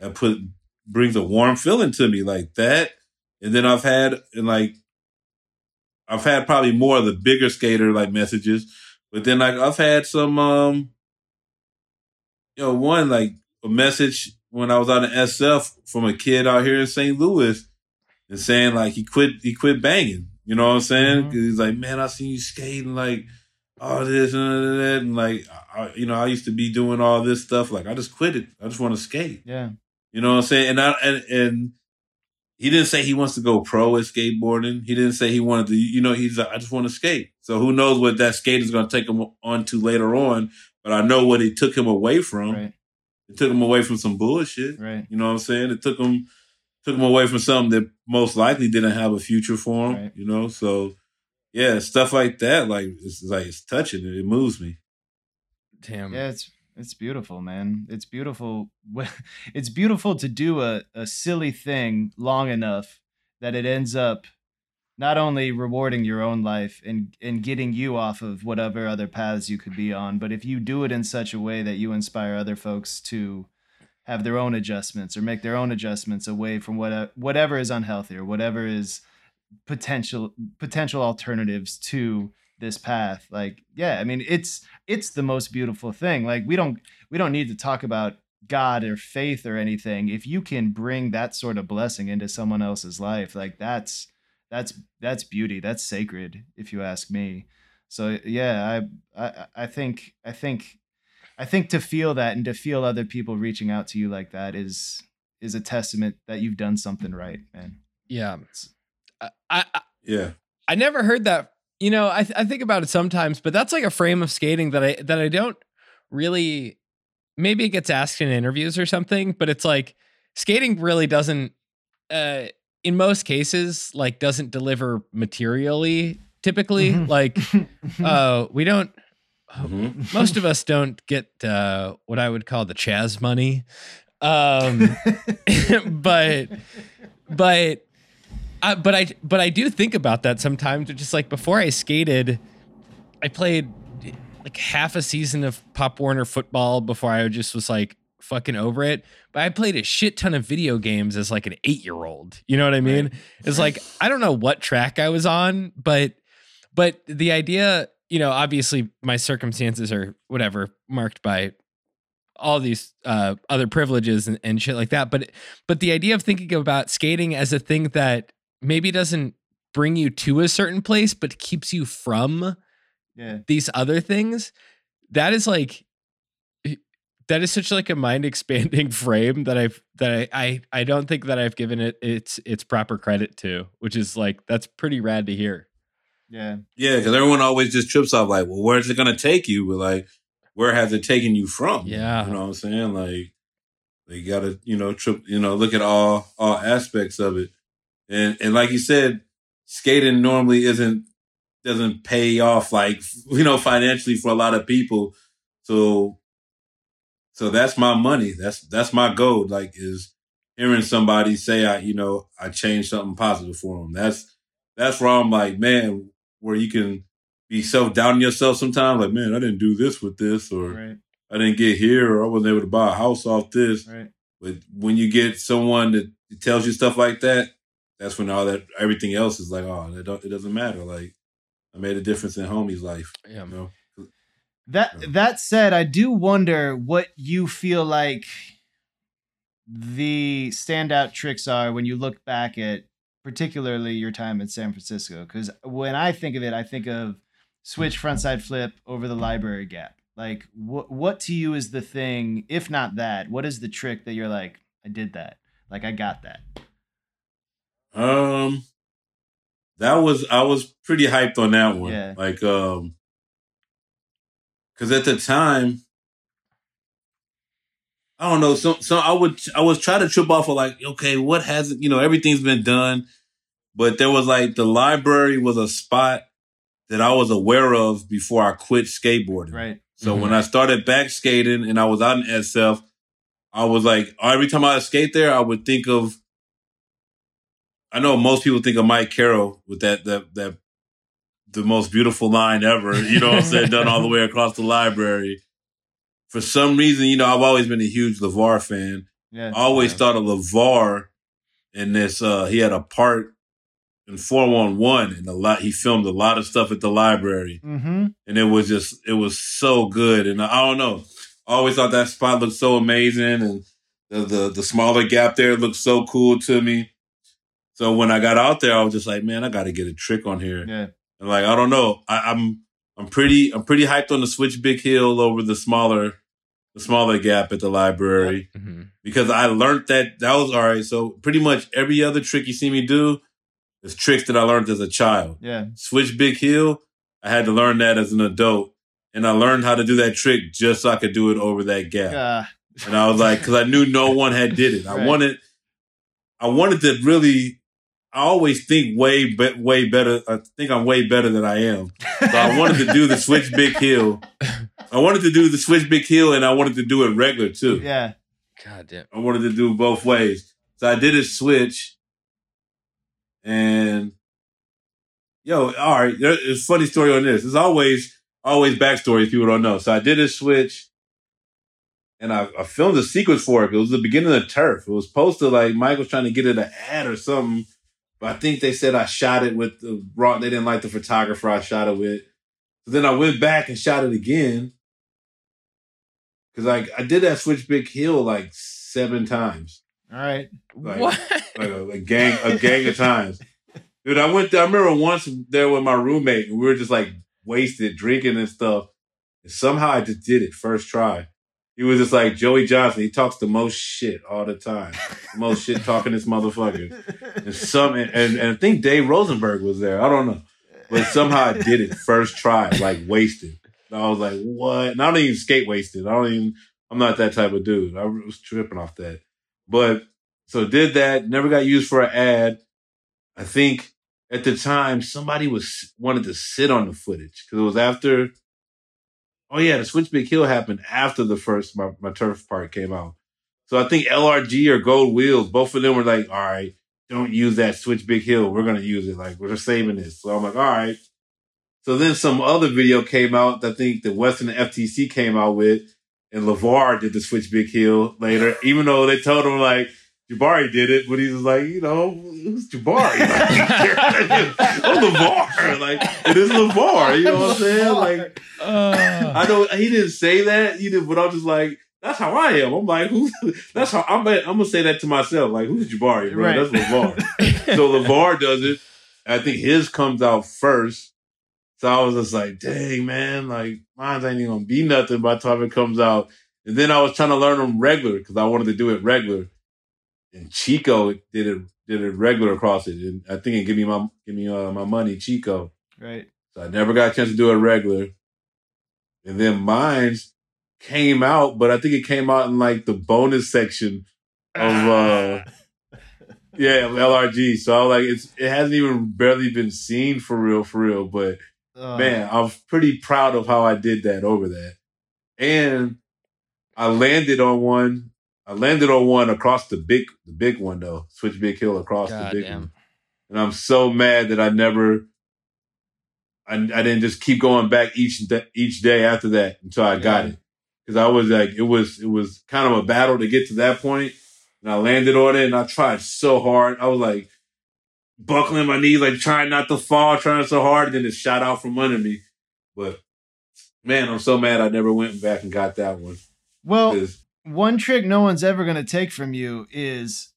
that put, brings a warm feeling to me like that. And then I've had, and like, I've had probably more of the bigger skater like messages, but then like I've had some, um, you know, one like a message when I was out in SF from a kid out here in St. Louis and saying like he quit, he quit banging. You know what I'm saying? Mhm. 'Cause he's like, man, I seen you skating like all this and that. And like, I, you know, I used to be doing all this stuff. Like I just quit it. I just want to skate. Yeah. You know what I'm saying? And I and and he didn't say he wants to go pro at skateboarding. He didn't say he wanted to. You know, he's like, I just want to skate. So who knows what that skate is going to take him on to later on? But I know what it took him away from. Right. It took him away from some bullshit. Right. You know what I'm saying? It took him took him away from something that most likely didn't have a future for him. Right. You know, so yeah, stuff like that, like it's like it's touching. It, it moves me. Damn. Yeah, it's it's beautiful, man. It's beautiful. It's beautiful to do a, a silly thing long enough that it ends up not only rewarding your own life and and getting you off of whatever other paths you could be on, but if you do it in such a way that you inspire other folks to have their own adjustments or make their own adjustments away from what whatever is unhealthy or whatever is potential potential alternatives to this path. Like yeah i mean it's it's the most beautiful thing. Like we don't we don't need to talk about god or faith or anything. If you can bring that sort of blessing into someone else's life like that's that's that's beauty. That's sacred if you ask me. So yeah i i, I think i think i think to feel that and to feel other people reaching out to you like that is is a testament that you've done something right man. Yeah. I, I Yeah. I never heard that. You know, I th- I think about it sometimes, but that's like a frame of skating that I that I don't really. Maybe it gets asked in interviews or something, but it's like skating really doesn't. Uh, in most cases, like doesn't deliver materially. Typically, Mhm. like uh, we don't. Mhm. Most of us don't get uh, what I would call the Chaz money. Um, but but I, but I but I do think about that sometimes. Just like before I skated, I played like half a season of Pop Warner football before I just was like fucking over it. But I played a shit ton of video games as like an eight year old. You know what I mean? It's like I don't know what track I was on, but but the idea, you know, obviously my circumstances are whatever marked by all these uh, other privileges and, and shit like that. But but the idea of thinking about skating as a thing that maybe doesn't bring you to a certain place, but keeps you from yeah these other things, that is like that is such like a mind expanding frame that I've that I, I I don't think that I've given it its its proper credit to, which is like that's pretty rad to hear. yeah Yeah, because everyone always just trips off like, well, where's it gonna take you? But like, where has it taken you from? Yeah. you know what I'm saying. Like, they gotta, you know, trip, you know, look at all all aspects of it, and and like you said, skating normally isn't doesn't pay off like you know financially for a lot of people. So, so that's my money. That's that's my goal. Like, is hearing somebody say, I, you know, I changed something positive for them. That's that's where I'm like, man, where you can be self doubting yourself sometimes. Like, man, I didn't do this with this, or right I didn't get here, or I wasn't able to buy a house off this. right But when you get someone that tells you stuff like that, that's when all that everything else is like, oh, it, don't, it doesn't matter. Like I made a difference in homie's life. Yeah. You know, That Yeah. that said, I do wonder what you feel like the standout tricks are when you look back at particularly your time in San Francisco. Because when I think of it, I think of switch frontside flip over the library gap. Like what what to you is the thing, if not that, what is the trick that you're like, I did that. Like I got that. Um, that was I was pretty hyped on that one. Yeah. Like, um, because at the time, I don't know. So, so I would I was trying to trip off of like, okay, what hasn't you know everything's been done, but there was like the library was a spot that I was aware of before I quit skateboarding. Right. So when I started back skating and I was out in SF, I was like, every time I skate there, I would think of. I know most people think of Mike Carroll with that that that the most beautiful line ever. You know what I'm saying? Done all the way across the library. For some reason, you know, I've always been a huge Lavar fan. Yeah. I always Yeah. thought of Lavar in this. uh He had a part in 411 and a lot. He filmed a lot of stuff at the library Mm-hmm. and it was just it was so good and i don't know i always thought that spot looked so amazing and the the, the smaller gap there looked so cool to me so when i got out there i was just like man i gotta get a trick on here Yeah. and like i don't know I, i'm i'm pretty i'm pretty hyped on the switch big heel over the smaller the smaller gap at the library Mhm. because i learned that that was all right so pretty much every other trick you see me do is tricks that i learned as a child Yeah. switch big heel. I had to learn that as an adult, and I learned how to do that trick just so I could do it over that gap. Uh, And I was like, because I knew no one had did it. I Right. wanted, I wanted to really. I always think way, be- way better. I think I'm way better than I am. So I wanted to do the switch big heel. I wanted to do the switch big heel, and I wanted to do it regular too. yeah. God damn. I wanted to do both ways. So I did a switch. And yo, all right, there- there's a funny story on this. There's always always backstories people don't know. So I did a switch and I, I filmed a sequence for it. It was the beginning of turf. It was supposed to like Mike was trying to get it an ad or something. But I think they said I shot it with the wrong they didn't like the photographer I shot it with. So then I went back and shot it again. Cause like I did that switch big heel like seven times. All right. Like- what? like a, a gang a gang of times. Dude, I went there, I remember once there with my roommate and we were just like wasted drinking and stuff. And somehow I just did it first try. He was just like Joey Johnson. He talks the most shit all the time. The most shit talking this motherfucker. And some and, and, I think Dave Rosenberg was there. I don't know. But somehow I did it first try, like wasted. And I was like, what? And I don't even skate wasted. I don't even I'm not that type of dude. I was tripping off that. But so did that, never got used for an ad. I think at the time somebody was wanted to sit on the footage because it was after. Oh yeah, the Switch Big Heel happened after the first my, my turf part came out. So I think LRG or Gold Wheels, both of them were like, all right, don't use that Switch Big Heel. We're gonna use it. Like we're saving this. So I'm like, all right. So then some other video came out. I think the Western FTC came out with, and Lavar did the Switch Big Heel later. Even though they told him like Jabari did it, but he was like, you know, who's Jabari? Like, oh, Lavar. Like it is Lavar. You know what I'm saying? Like Uh, I know he didn't say that. He did, but I'm just like, that's how I am. I'm like, who? That's how I'm. I'm gonna say that to myself. Like, who's Jabari, bro? Right. That's Lavar. so Lavar does it. I think his comes out first. So I was just like, dang, man, like mine ain't even gonna be nothing by the time it comes out. And then I was trying to learn them regular because I wanted to do it regular. And Chico did it did it regular across it. And I think it give me my give me uh, my money, Chico. Right. So I never got a chance to do it regular. And then mine's came out, but I think it came out in like the bonus section of uh yeah, LRG. So I was like, it's it hasn't even barely been seen for real, for real. But Uh, man, I'm pretty proud of how I did that over that. And I landed on one. I landed on one across the big, the big one though. Switch Big Heel across God the big damn. one. And I'm so mad that I never, I, I didn't just keep going back each da- each day after that until I got it. Because I was like, it was it was kind of a battle to get to that point. And I landed on it, and I tried so hard. I was like, buckling my knees, like trying not to fall, trying so hard, and then it shot out from under me. But man, I'm so mad I never went back and got that one. Well, 'Cause- one trick no one's ever going to take from you is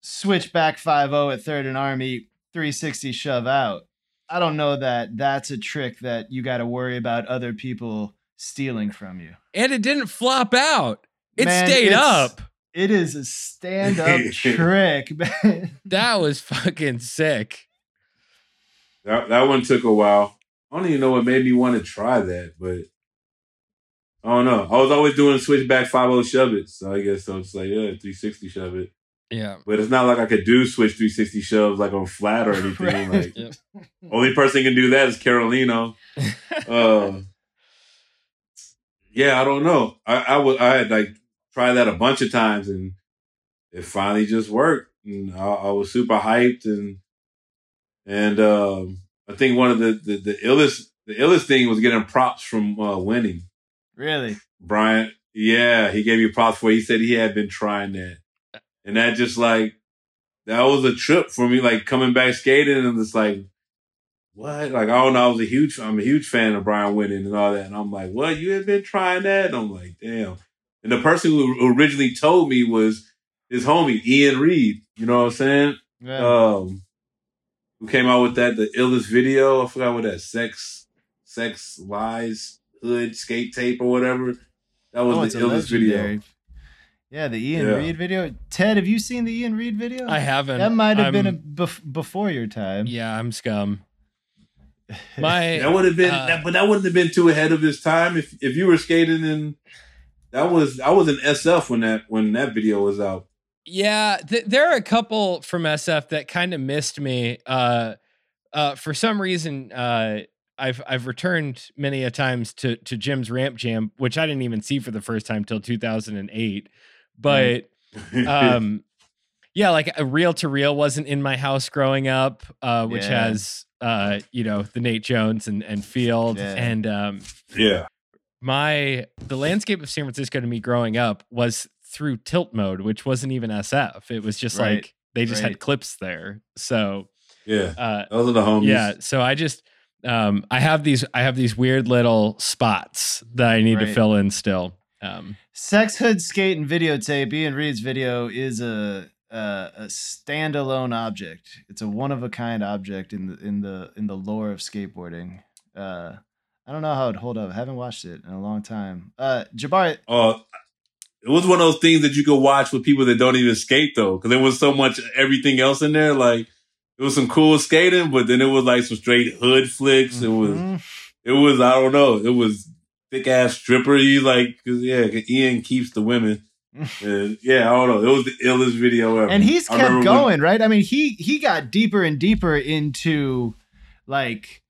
switch back 5-0 at third and army 360 shove out i don't know that that's a trick that you got to worry about other people stealing from you And it didn't flop out. It Man, stayed up. it is a stand-up trick man That was fucking sick. That that one took a while. I don't even know what made me want to try that, but I don't know. I was always doing switchback 5 shove it. So I guess I was like, yeah, 360 shove it. Yeah. But it's not like I could do switch 360 shoves like on flat or anything. Right. Like Yep. only person can do that is Carolino. Uh, yeah, I don't know. I, I was I had like tried that a bunch of times and it finally just worked. And I, I was super hyped and and um, I think one of the, the the illest the illest thing was getting props from uh, Wenning. Really Bryant, yeah, he gave me props for. it. He said he had been trying that, and that just like that was a trip for me. Like coming back skating and it's like, what? Like I don't know. I was a huge, I'm a huge fan of Brian Wenning and all that, and I'm like, what? You had been trying that? And I'm like, damn. And the person who originally told me was his homie Ian Reid. You know what I'm saying? yeah. um who came out with that the illest video i forgot what that sex sex lies hood skate tape or whatever that was Oh, the it's a illest video yeah the ian Yeah. reid video ted have you seen the ian reid video I haven't. that might have been a I'm- bef- before your time Yeah, I'm scum. My that would have been Uh, that, but that wouldn't have been too ahead of his time if if you were skating in that was I was in SF when that when that video was out. Yeah, th- there are a couple from SF that kind of missed me. Uh, uh, for some reason, uh, I've I've returned many a times to to Jim's Ramp Jam, which I didn't even see for the first time till 2008. But um, yeah, like a reel to reel wasn't in my house growing up, uh, which Yeah. has uh, you know, the Nate Jones and and Field Yeah. and um, yeah. my the landscape of San Francisco to me growing up was through tilt mode, which wasn't even SF. It was just Right, like they just right. had clips there. So Yeah. uh Those are the homies. yeah, so I just um I have these I have these weird little spots that I need to fill in still. Um Sex Hood Skate and Videotape, Ian Reid's video is a, a a standalone object. It's a one of a kind object in the in the in the lore of skateboarding. Uh, I don't know how it'd hold up. I haven't watched it in a long time. Uh, Jabari, Uh, it was one of those things that you could watch with people that don't even skate though, because there was so much everything else in there. Like it was some cool skating, but then it was like some straight hood flicks. It was Mhm. it was I don't know. It was thick ass stripper. He like cause yeah, Ian keeps the women. And yeah, I don't know. It was the illest video ever. and he's kept remember when- going, right? I mean, he he got deeper and deeper into like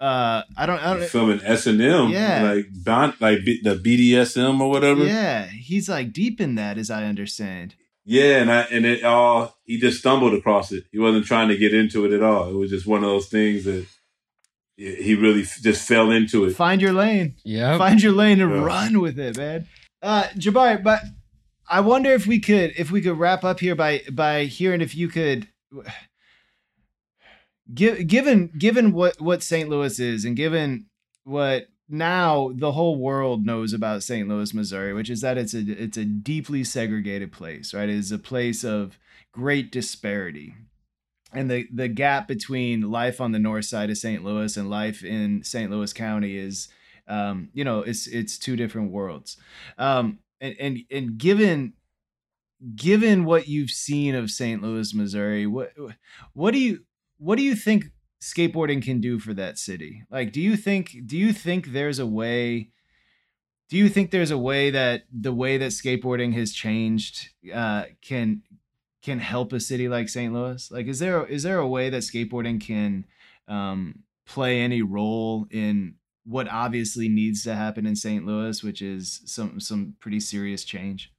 uh I don't, I don't filming S and M, Yeah. like like B- the BDSM or whatever. yeah, he's like deep in that as I understand. Yeah, and I and it all he just stumbled across it. He wasn't trying to get into it at all. It was just one of those things that he he really f- just fell into it. Find your lane. yeah. find your lane and Yeah. run with it, man. Uh, Jabari, but I wonder if we could if we could wrap up here by by hearing if you could give given given what what St. Louis is and given what now the whole world knows about St. Louis, Missouri, which is that it's a it's a deeply segregated place, right? It is a place of great disparity. And the, the gap between life on the north side of St. Louis and life in St. Louis County is um, you know, it's it's two different worlds. Um, and and and given given what you've seen of St. Louis, Missouri, what what do you what do you think skateboarding can do for that city? Like, do you think do you think there's a way? Do you think there's a way that the way that skateboarding has changed uh, can can help a city like St. Louis? Like, is there is there a way that skateboarding can um, play any role in what obviously needs to happen in St. Louis, which is some some pretty serious change?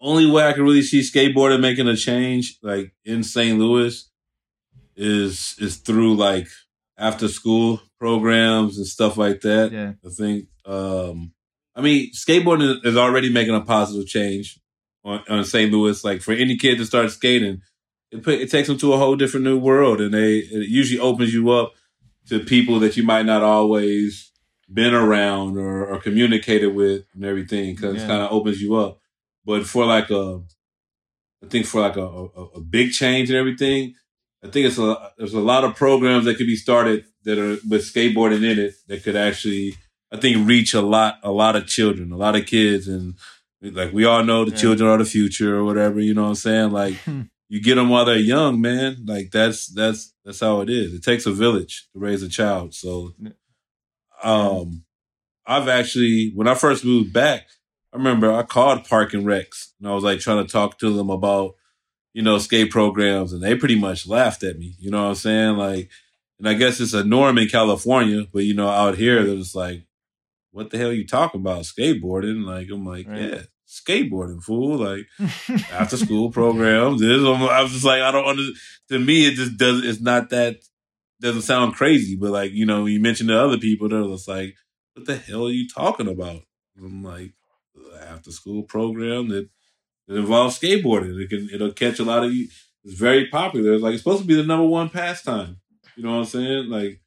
Only way I can really see skateboarding making a change, like in St. Louis, is is through like after school programs and stuff like that. Yeah. I think. Um, I mean, skateboarding is already making a positive change on, on St. Louis. Like for any kid to start skating, it put, it takes them to a whole different new world, and they it usually opens you up to people that you might not always been around or, or communicated with and everything because Yeah. it kind of opens you up. But for like a, I think for like a, a, a big change and everything, I think it's a there's a lot of programs that could be started that are with skateboarding in it that could actually I think reach a lot a lot of children, a lot of kids, and like we all know the Yeah. children are the future or whatever. You know what I'm saying? Like you get them while they're young, man. Like that's that's that's how it is. It takes a village to raise a child. So, um, I've actually when I first moved back, I remember I called Park and Recs and I was like trying to talk to them about you know skate programs, and they pretty much laughed at me. You know what I'm saying? Like, and I guess it's a norm in California, but you know out here they're just like, what the hell are you talking about skateboarding? Like I'm like, Right. yeah. Skateboarding, fool! Like after school programs. This, I'm, I was just like, I don't understand. To me, it just does. It's not that doesn't sound crazy, but like you know, you mention to other people, they're just like, "What the hell are you talking about?" I'm like, after school program that that involves skateboarding. It can it'll catch a lot of you. It's very popular. It's like it's supposed to be the number one pastime. You know what I'm saying? Like.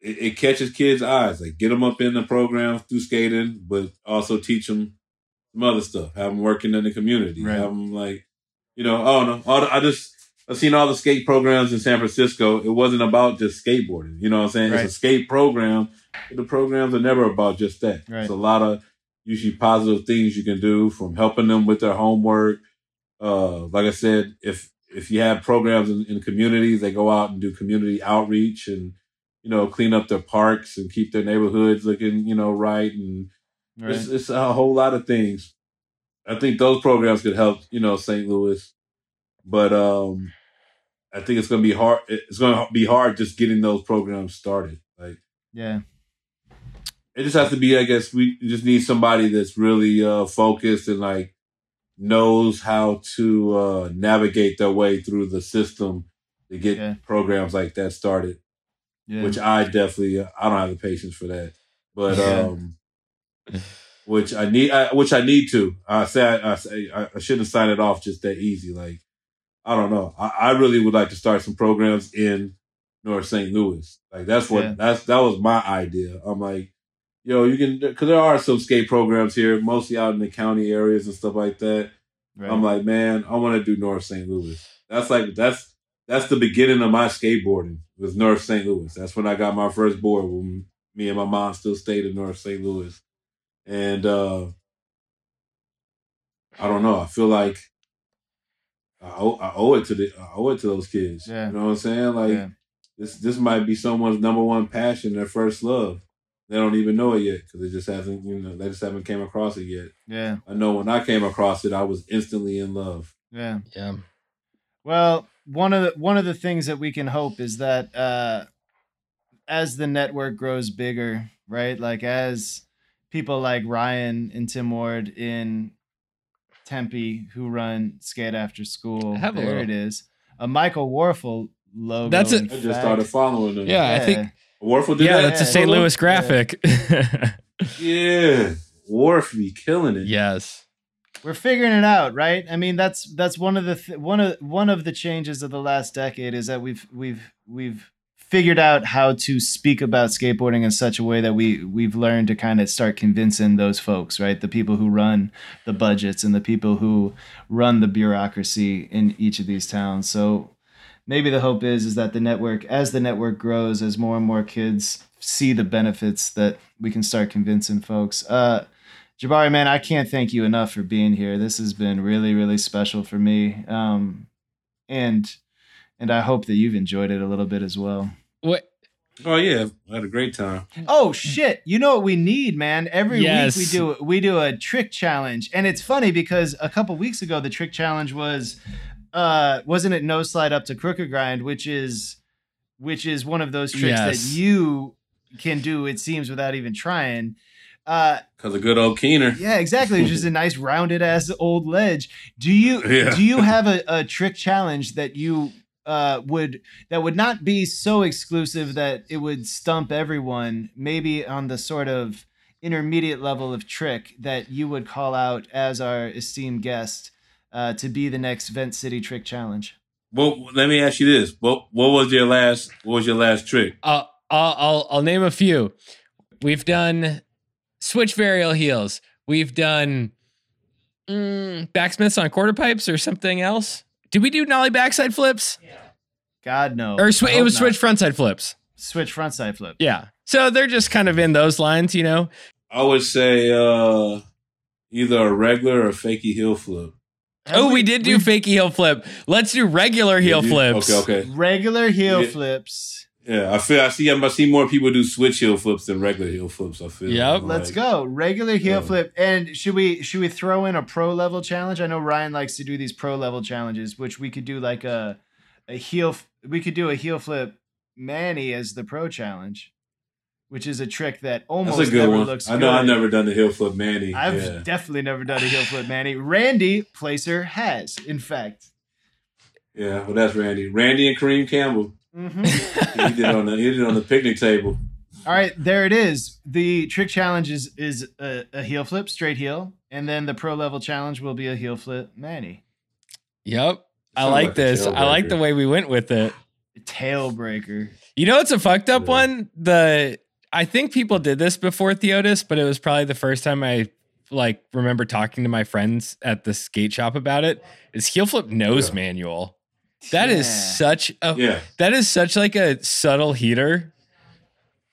It, it catches kids' eyes. Like get them up in the program through skating, but also teach them some other stuff. Have them working in the community. Right. Have them like, you know, I don't know. All the, I just I've seen all the skate programs in San Francisco. It wasn't about just skateboarding. You know what I'm saying? Right. It's a skate program. But the programs are never about just that. Right. It's a lot of usually positive things you can do from helping them with their homework. Uh, like I said, if if you have programs in, in communities, they go out and do community outreach and you know clean up their parks and keep their neighborhoods looking you know right and Right. it's, it's a whole lot of things. I think those programs could help, you know, St. Louis, but um, I think it's going to be hard. It's going to be hard just getting those programs started. Like Yeah. It just has to be. I guess we just need somebody that's really uh, focused and like knows how to uh, navigate their way through the system to get Yeah. programs like that started. Yeah. which I definitely I don't have the patience for that. But Yeah. um which I need I, which I need to. I say I, I say I, I shouldn't sign it off just that easy. Like I don't know. I, I really would like to start some programs in North St. Louis. Like that's what Yeah. that's that was my idea. I'm like, yo, you can because there are some skate programs here, mostly out in the county areas and stuff like that. right. I'm like, man, I want to do North St. Louis. That's like that's that's the beginning of my skateboarding was North St. Louis. That's when I got my first board when me and my mom still stayed in North St. Louis. And uh I don't know. I feel like I owe, I owe it to the I owe it to those kids. Yeah. You know what I'm saying? Like Yeah. this this might be someone's number one passion, their first love. They don't even know it yet because it just hasn't you know they just haven't came across it yet. yeah. I know when I came across it, I was instantly in love. Yeah. Yeah. Well, one of the one of the things that we can hope is that uh, as the network grows bigger, right? Like as people like Ryan and Tim Ward in Tempe who run Skate After School, I have a there little. it is. A Michael Warfel logo. That's it. I just started following them. Yeah, I think Warfel did Yeah, that. that's a St. Louis graphic. Yeah, Warf be killing it. yes. we're figuring it out, right? I mean, that's that's one of the th- one of one of the changes of the last decade is that we've we've we've figured out how to speak about skateboarding in such a way that we we've learned to kind of start convincing those folks, right? The people who run the budgets and the people who run the bureaucracy in each of these towns. So maybe the hope is is that the network as the network grows as more and more kids see the benefits that we can start convincing folks. Uh Jabari, man, I can't thank you enough for being here. This has been really, really special for me, um, and and I hope that you've enjoyed it a little bit as well. what Oh yeah, I had a great time. Oh shit! You know what we need, man? Every Yes. week we do we do a trick challenge, and it's funny because a couple weeks ago the trick challenge was, uh, wasn't it no slide up to crooked grind, which is, which is one of those tricks Yes. that you can do. It seems without even trying. Uh, Cause of good old Kiener. Yeah, exactly. It's just a nice rounded ass old ledge. Do you Yeah. do you have a, a trick challenge that you uh would that would not be so exclusive that it would stump everyone, maybe on the sort of intermediate level of trick that you would call out as our esteemed guest uh, to be the next Vent City Trick Challenge? Well, let me ask you this: what what was your last what was your last trick? Uh, I'll, I'll I'll name a few. We've done switch varial heels. We've done mm, backsmiths on quarter pipes or something else. Did we do nollie backside flips God no. or sw- I it hope was not. switch frontside flips? switch frontside flip. Yeah. So they're just kind of in those lines, you know. I would say uh either a regular or fakey heel flip. Have oh, we, did do fakey heel flip. Let's do regular heel Yeah, you- flips. Okay, okay. regular heel Yeah. flips. Yeah, I feel I see I see more people do switch heel flips than regular heel flips. I feel. Yep. Let's go. Regular heel Yeah. flip. And should we should we throw in a pro level challenge? I know Ryan likes to do these pro level challenges, which we could do like a a heel we could do a heel flip Manny as the pro challenge, which is a trick that almost That's a good never one. looks I know good. I've never done the heel flip Manny. I've yeah. definitely never done a heel flip Manny. Randy Placer has, in fact. yeah, well that's Randy. Randy and Kareem Campbell. Mm-hmm. He did on the he did it on the picnic table. All right, there it is. The trick challenge is is a, a heel flip, straight heel, and then the pro level challenge will be a heel flip Manny. Yep. I like like this. I like the way we went with it. Tail breaker. You know, it's a fucked up Yeah. one. The I think people did this before Theotis, but it was probably the first time I like remember talking to my friends at the skate shop about it. Is heel flip nose Yeah. manual. That is Yeah. such a Yeah. that is such like a subtle heater.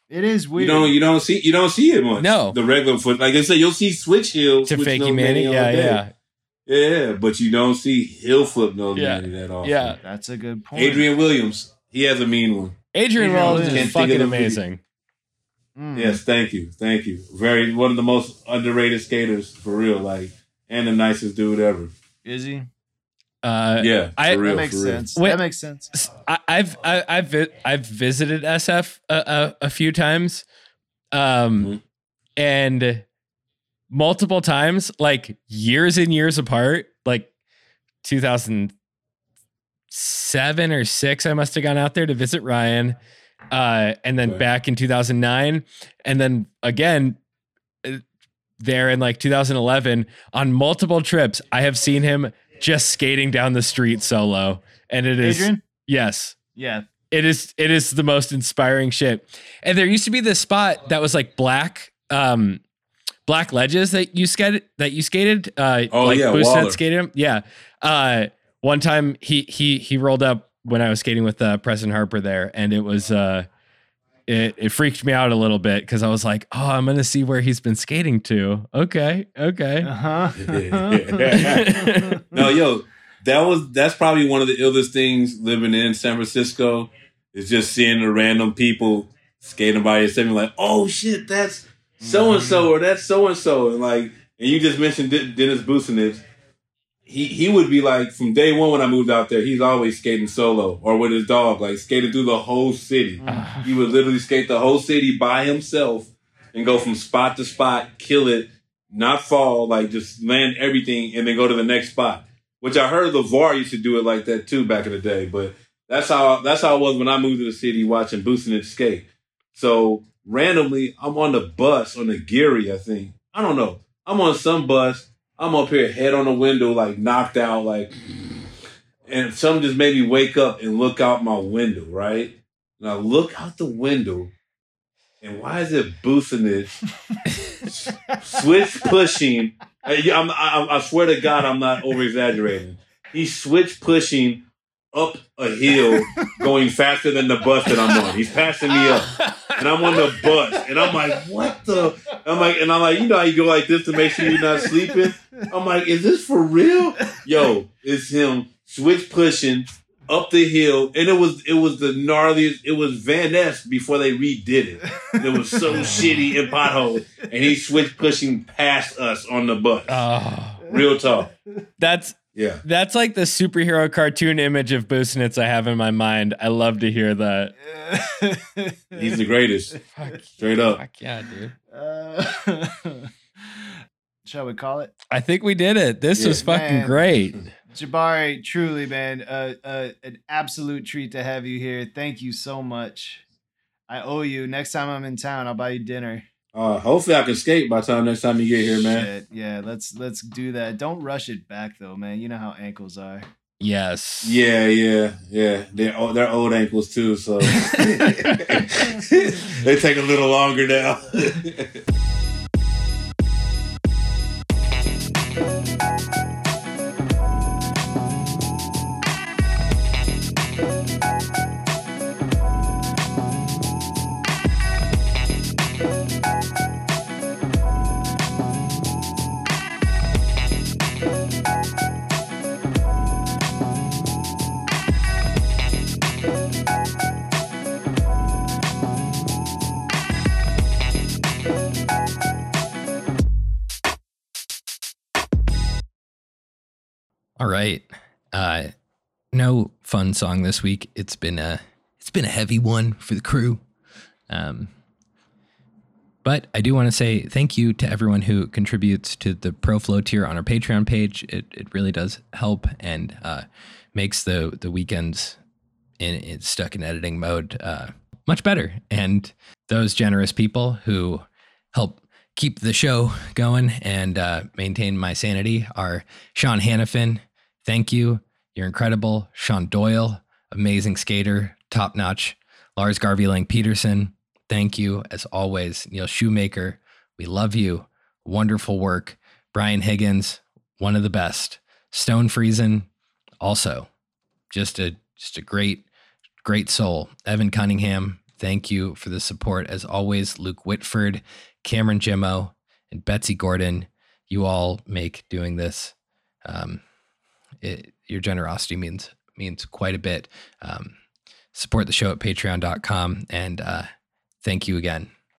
It is weird. You weird. don't you don't see you don't see it much. No. The regular foot. Like I said, you'll see switch heel To switch fakey Manny. all Yeah, day. yeah. Yeah, but you don't see heel flip nose Yeah. Manny that often. Yeah. That's a good point. Adrian Williams. He has a mean one. Adrian Adrian Williams. is fucking of the video. amazing. Mm. Yes, thank you. Thank you. Very one of the most underrated skaters for real. Like and the nicest dude ever. Is he? Uh, Yeah. I- for real, that makes for real. sense. Wait. that makes sense. I, I've I, I've vi- I've visited SF a, a, a few times, um, Mhm. and multiple times, like years and years apart, like 2007 or six. I must have gone out there to visit Ryan, uh, and then Okay. back in 2009, and then again. uh, There in like 2011 on multiple trips, I have seen him just skating down the street solo, and it is Adrian? Yes. Yeah. It is it is the most inspiring shit. And there used to be this spot that was like black um black ledges that you skated that you skated uh Oh, like yeah, Boost Waller. had. Yeah. Uh one time he he he rolled up when I was skating with uh Preston Harper there and it was uh it, it freaked me out a little bit because I was like, oh, I'm gonna see where he's been skating to. Okay, okay. Uh huh. no, yo, that was that's probably one of the illest things living in San Francisco is just seeing the random people skating by yourself and like, oh shit, that's so and so or that's so and so, and like, and you just mentioned De- Dennis Busenitz. He he would be like from day one when I moved out there, he's always skating solo or with his dog, like skating through the whole city. Mm. He would literally skate the whole city by himself and go from spot to spot, kill it, not fall, like just land everything and then go to the next spot. Which I heard Lavar used to do it like that too back in the day. But that's how that's how it was when I moved to the city watching Busenitz skate. So randomly, I'm on the bus on the Geary, I think. I don't know. I'm on some bus. I'm up here, head on the window, like knocked out, like, and something just made me wake up and look out my window, right? And I look out the window, and why is it Busenitz switch pushing? I, I'm, I, I swear to God, I'm not over exaggerating. He's switch pushing up a hill, going faster than the bus that I'm on. He's passing me up, and I'm on the bus, and I'm like, "What the?" I'm like, and I'm like, you know how you go like this to make sure you're not sleeping. I'm like, "Is this for real?" Yo, it's him switch pushing up the hill, and it was it was the gnarliest. It was Van Ness before they redid it. It was so shitty in potholes, and he switch pushing past us on the bus. Oh, Real talk, that's yeah. that's like the superhero cartoon image of Busenitz I have in my mind. I love to hear that. He's the greatest, Fuck, straight up. fuck yeah, dude. Uh, shall we call it? I think we did it. This Yeah. was fucking Man. great. Jabari, truly, man, uh, uh, an absolute treat to have you here. Thank you so much. I owe you. Next time I'm in town, I'll buy you dinner. Uh, hopefully, I can skate by the time next time you get here, man. Shit, Yeah, let's let's do that. Don't rush it back though, man. You know how ankles are. Yes. Yeah, yeah, yeah. They're o- they're old ankles too, so they take a little longer now. All right. Uh no fun song this week. It's been a it's been a heavy one for the crew. Um but I do want to say thank you to everyone who contributes to the Pro Flow tier on our Patreon page. It it really does help and uh makes the the weekends in, in stuck in editing mode uh much better. And those generous people who help keep the show going and uh, maintain my sanity are Sean Hannafin. Thank you. You're incredible. Sean Doyle, amazing skater, top notch. Lars Garvey Lang Peterson. Thank you. As always, Neil Shoemaker. We love you. Wonderful work. Brian Higgins, one of the best. Stone Friesen, also just a just a great, great soul. Evan Cunningham, thank you for the support. As always, Luke Whitford, Cameron Jimmo, and Betsy Gordon, you all make doing this. Um, it, your generosity means means quite a bit. Um, support the show at patreon.com and uh, thank you again.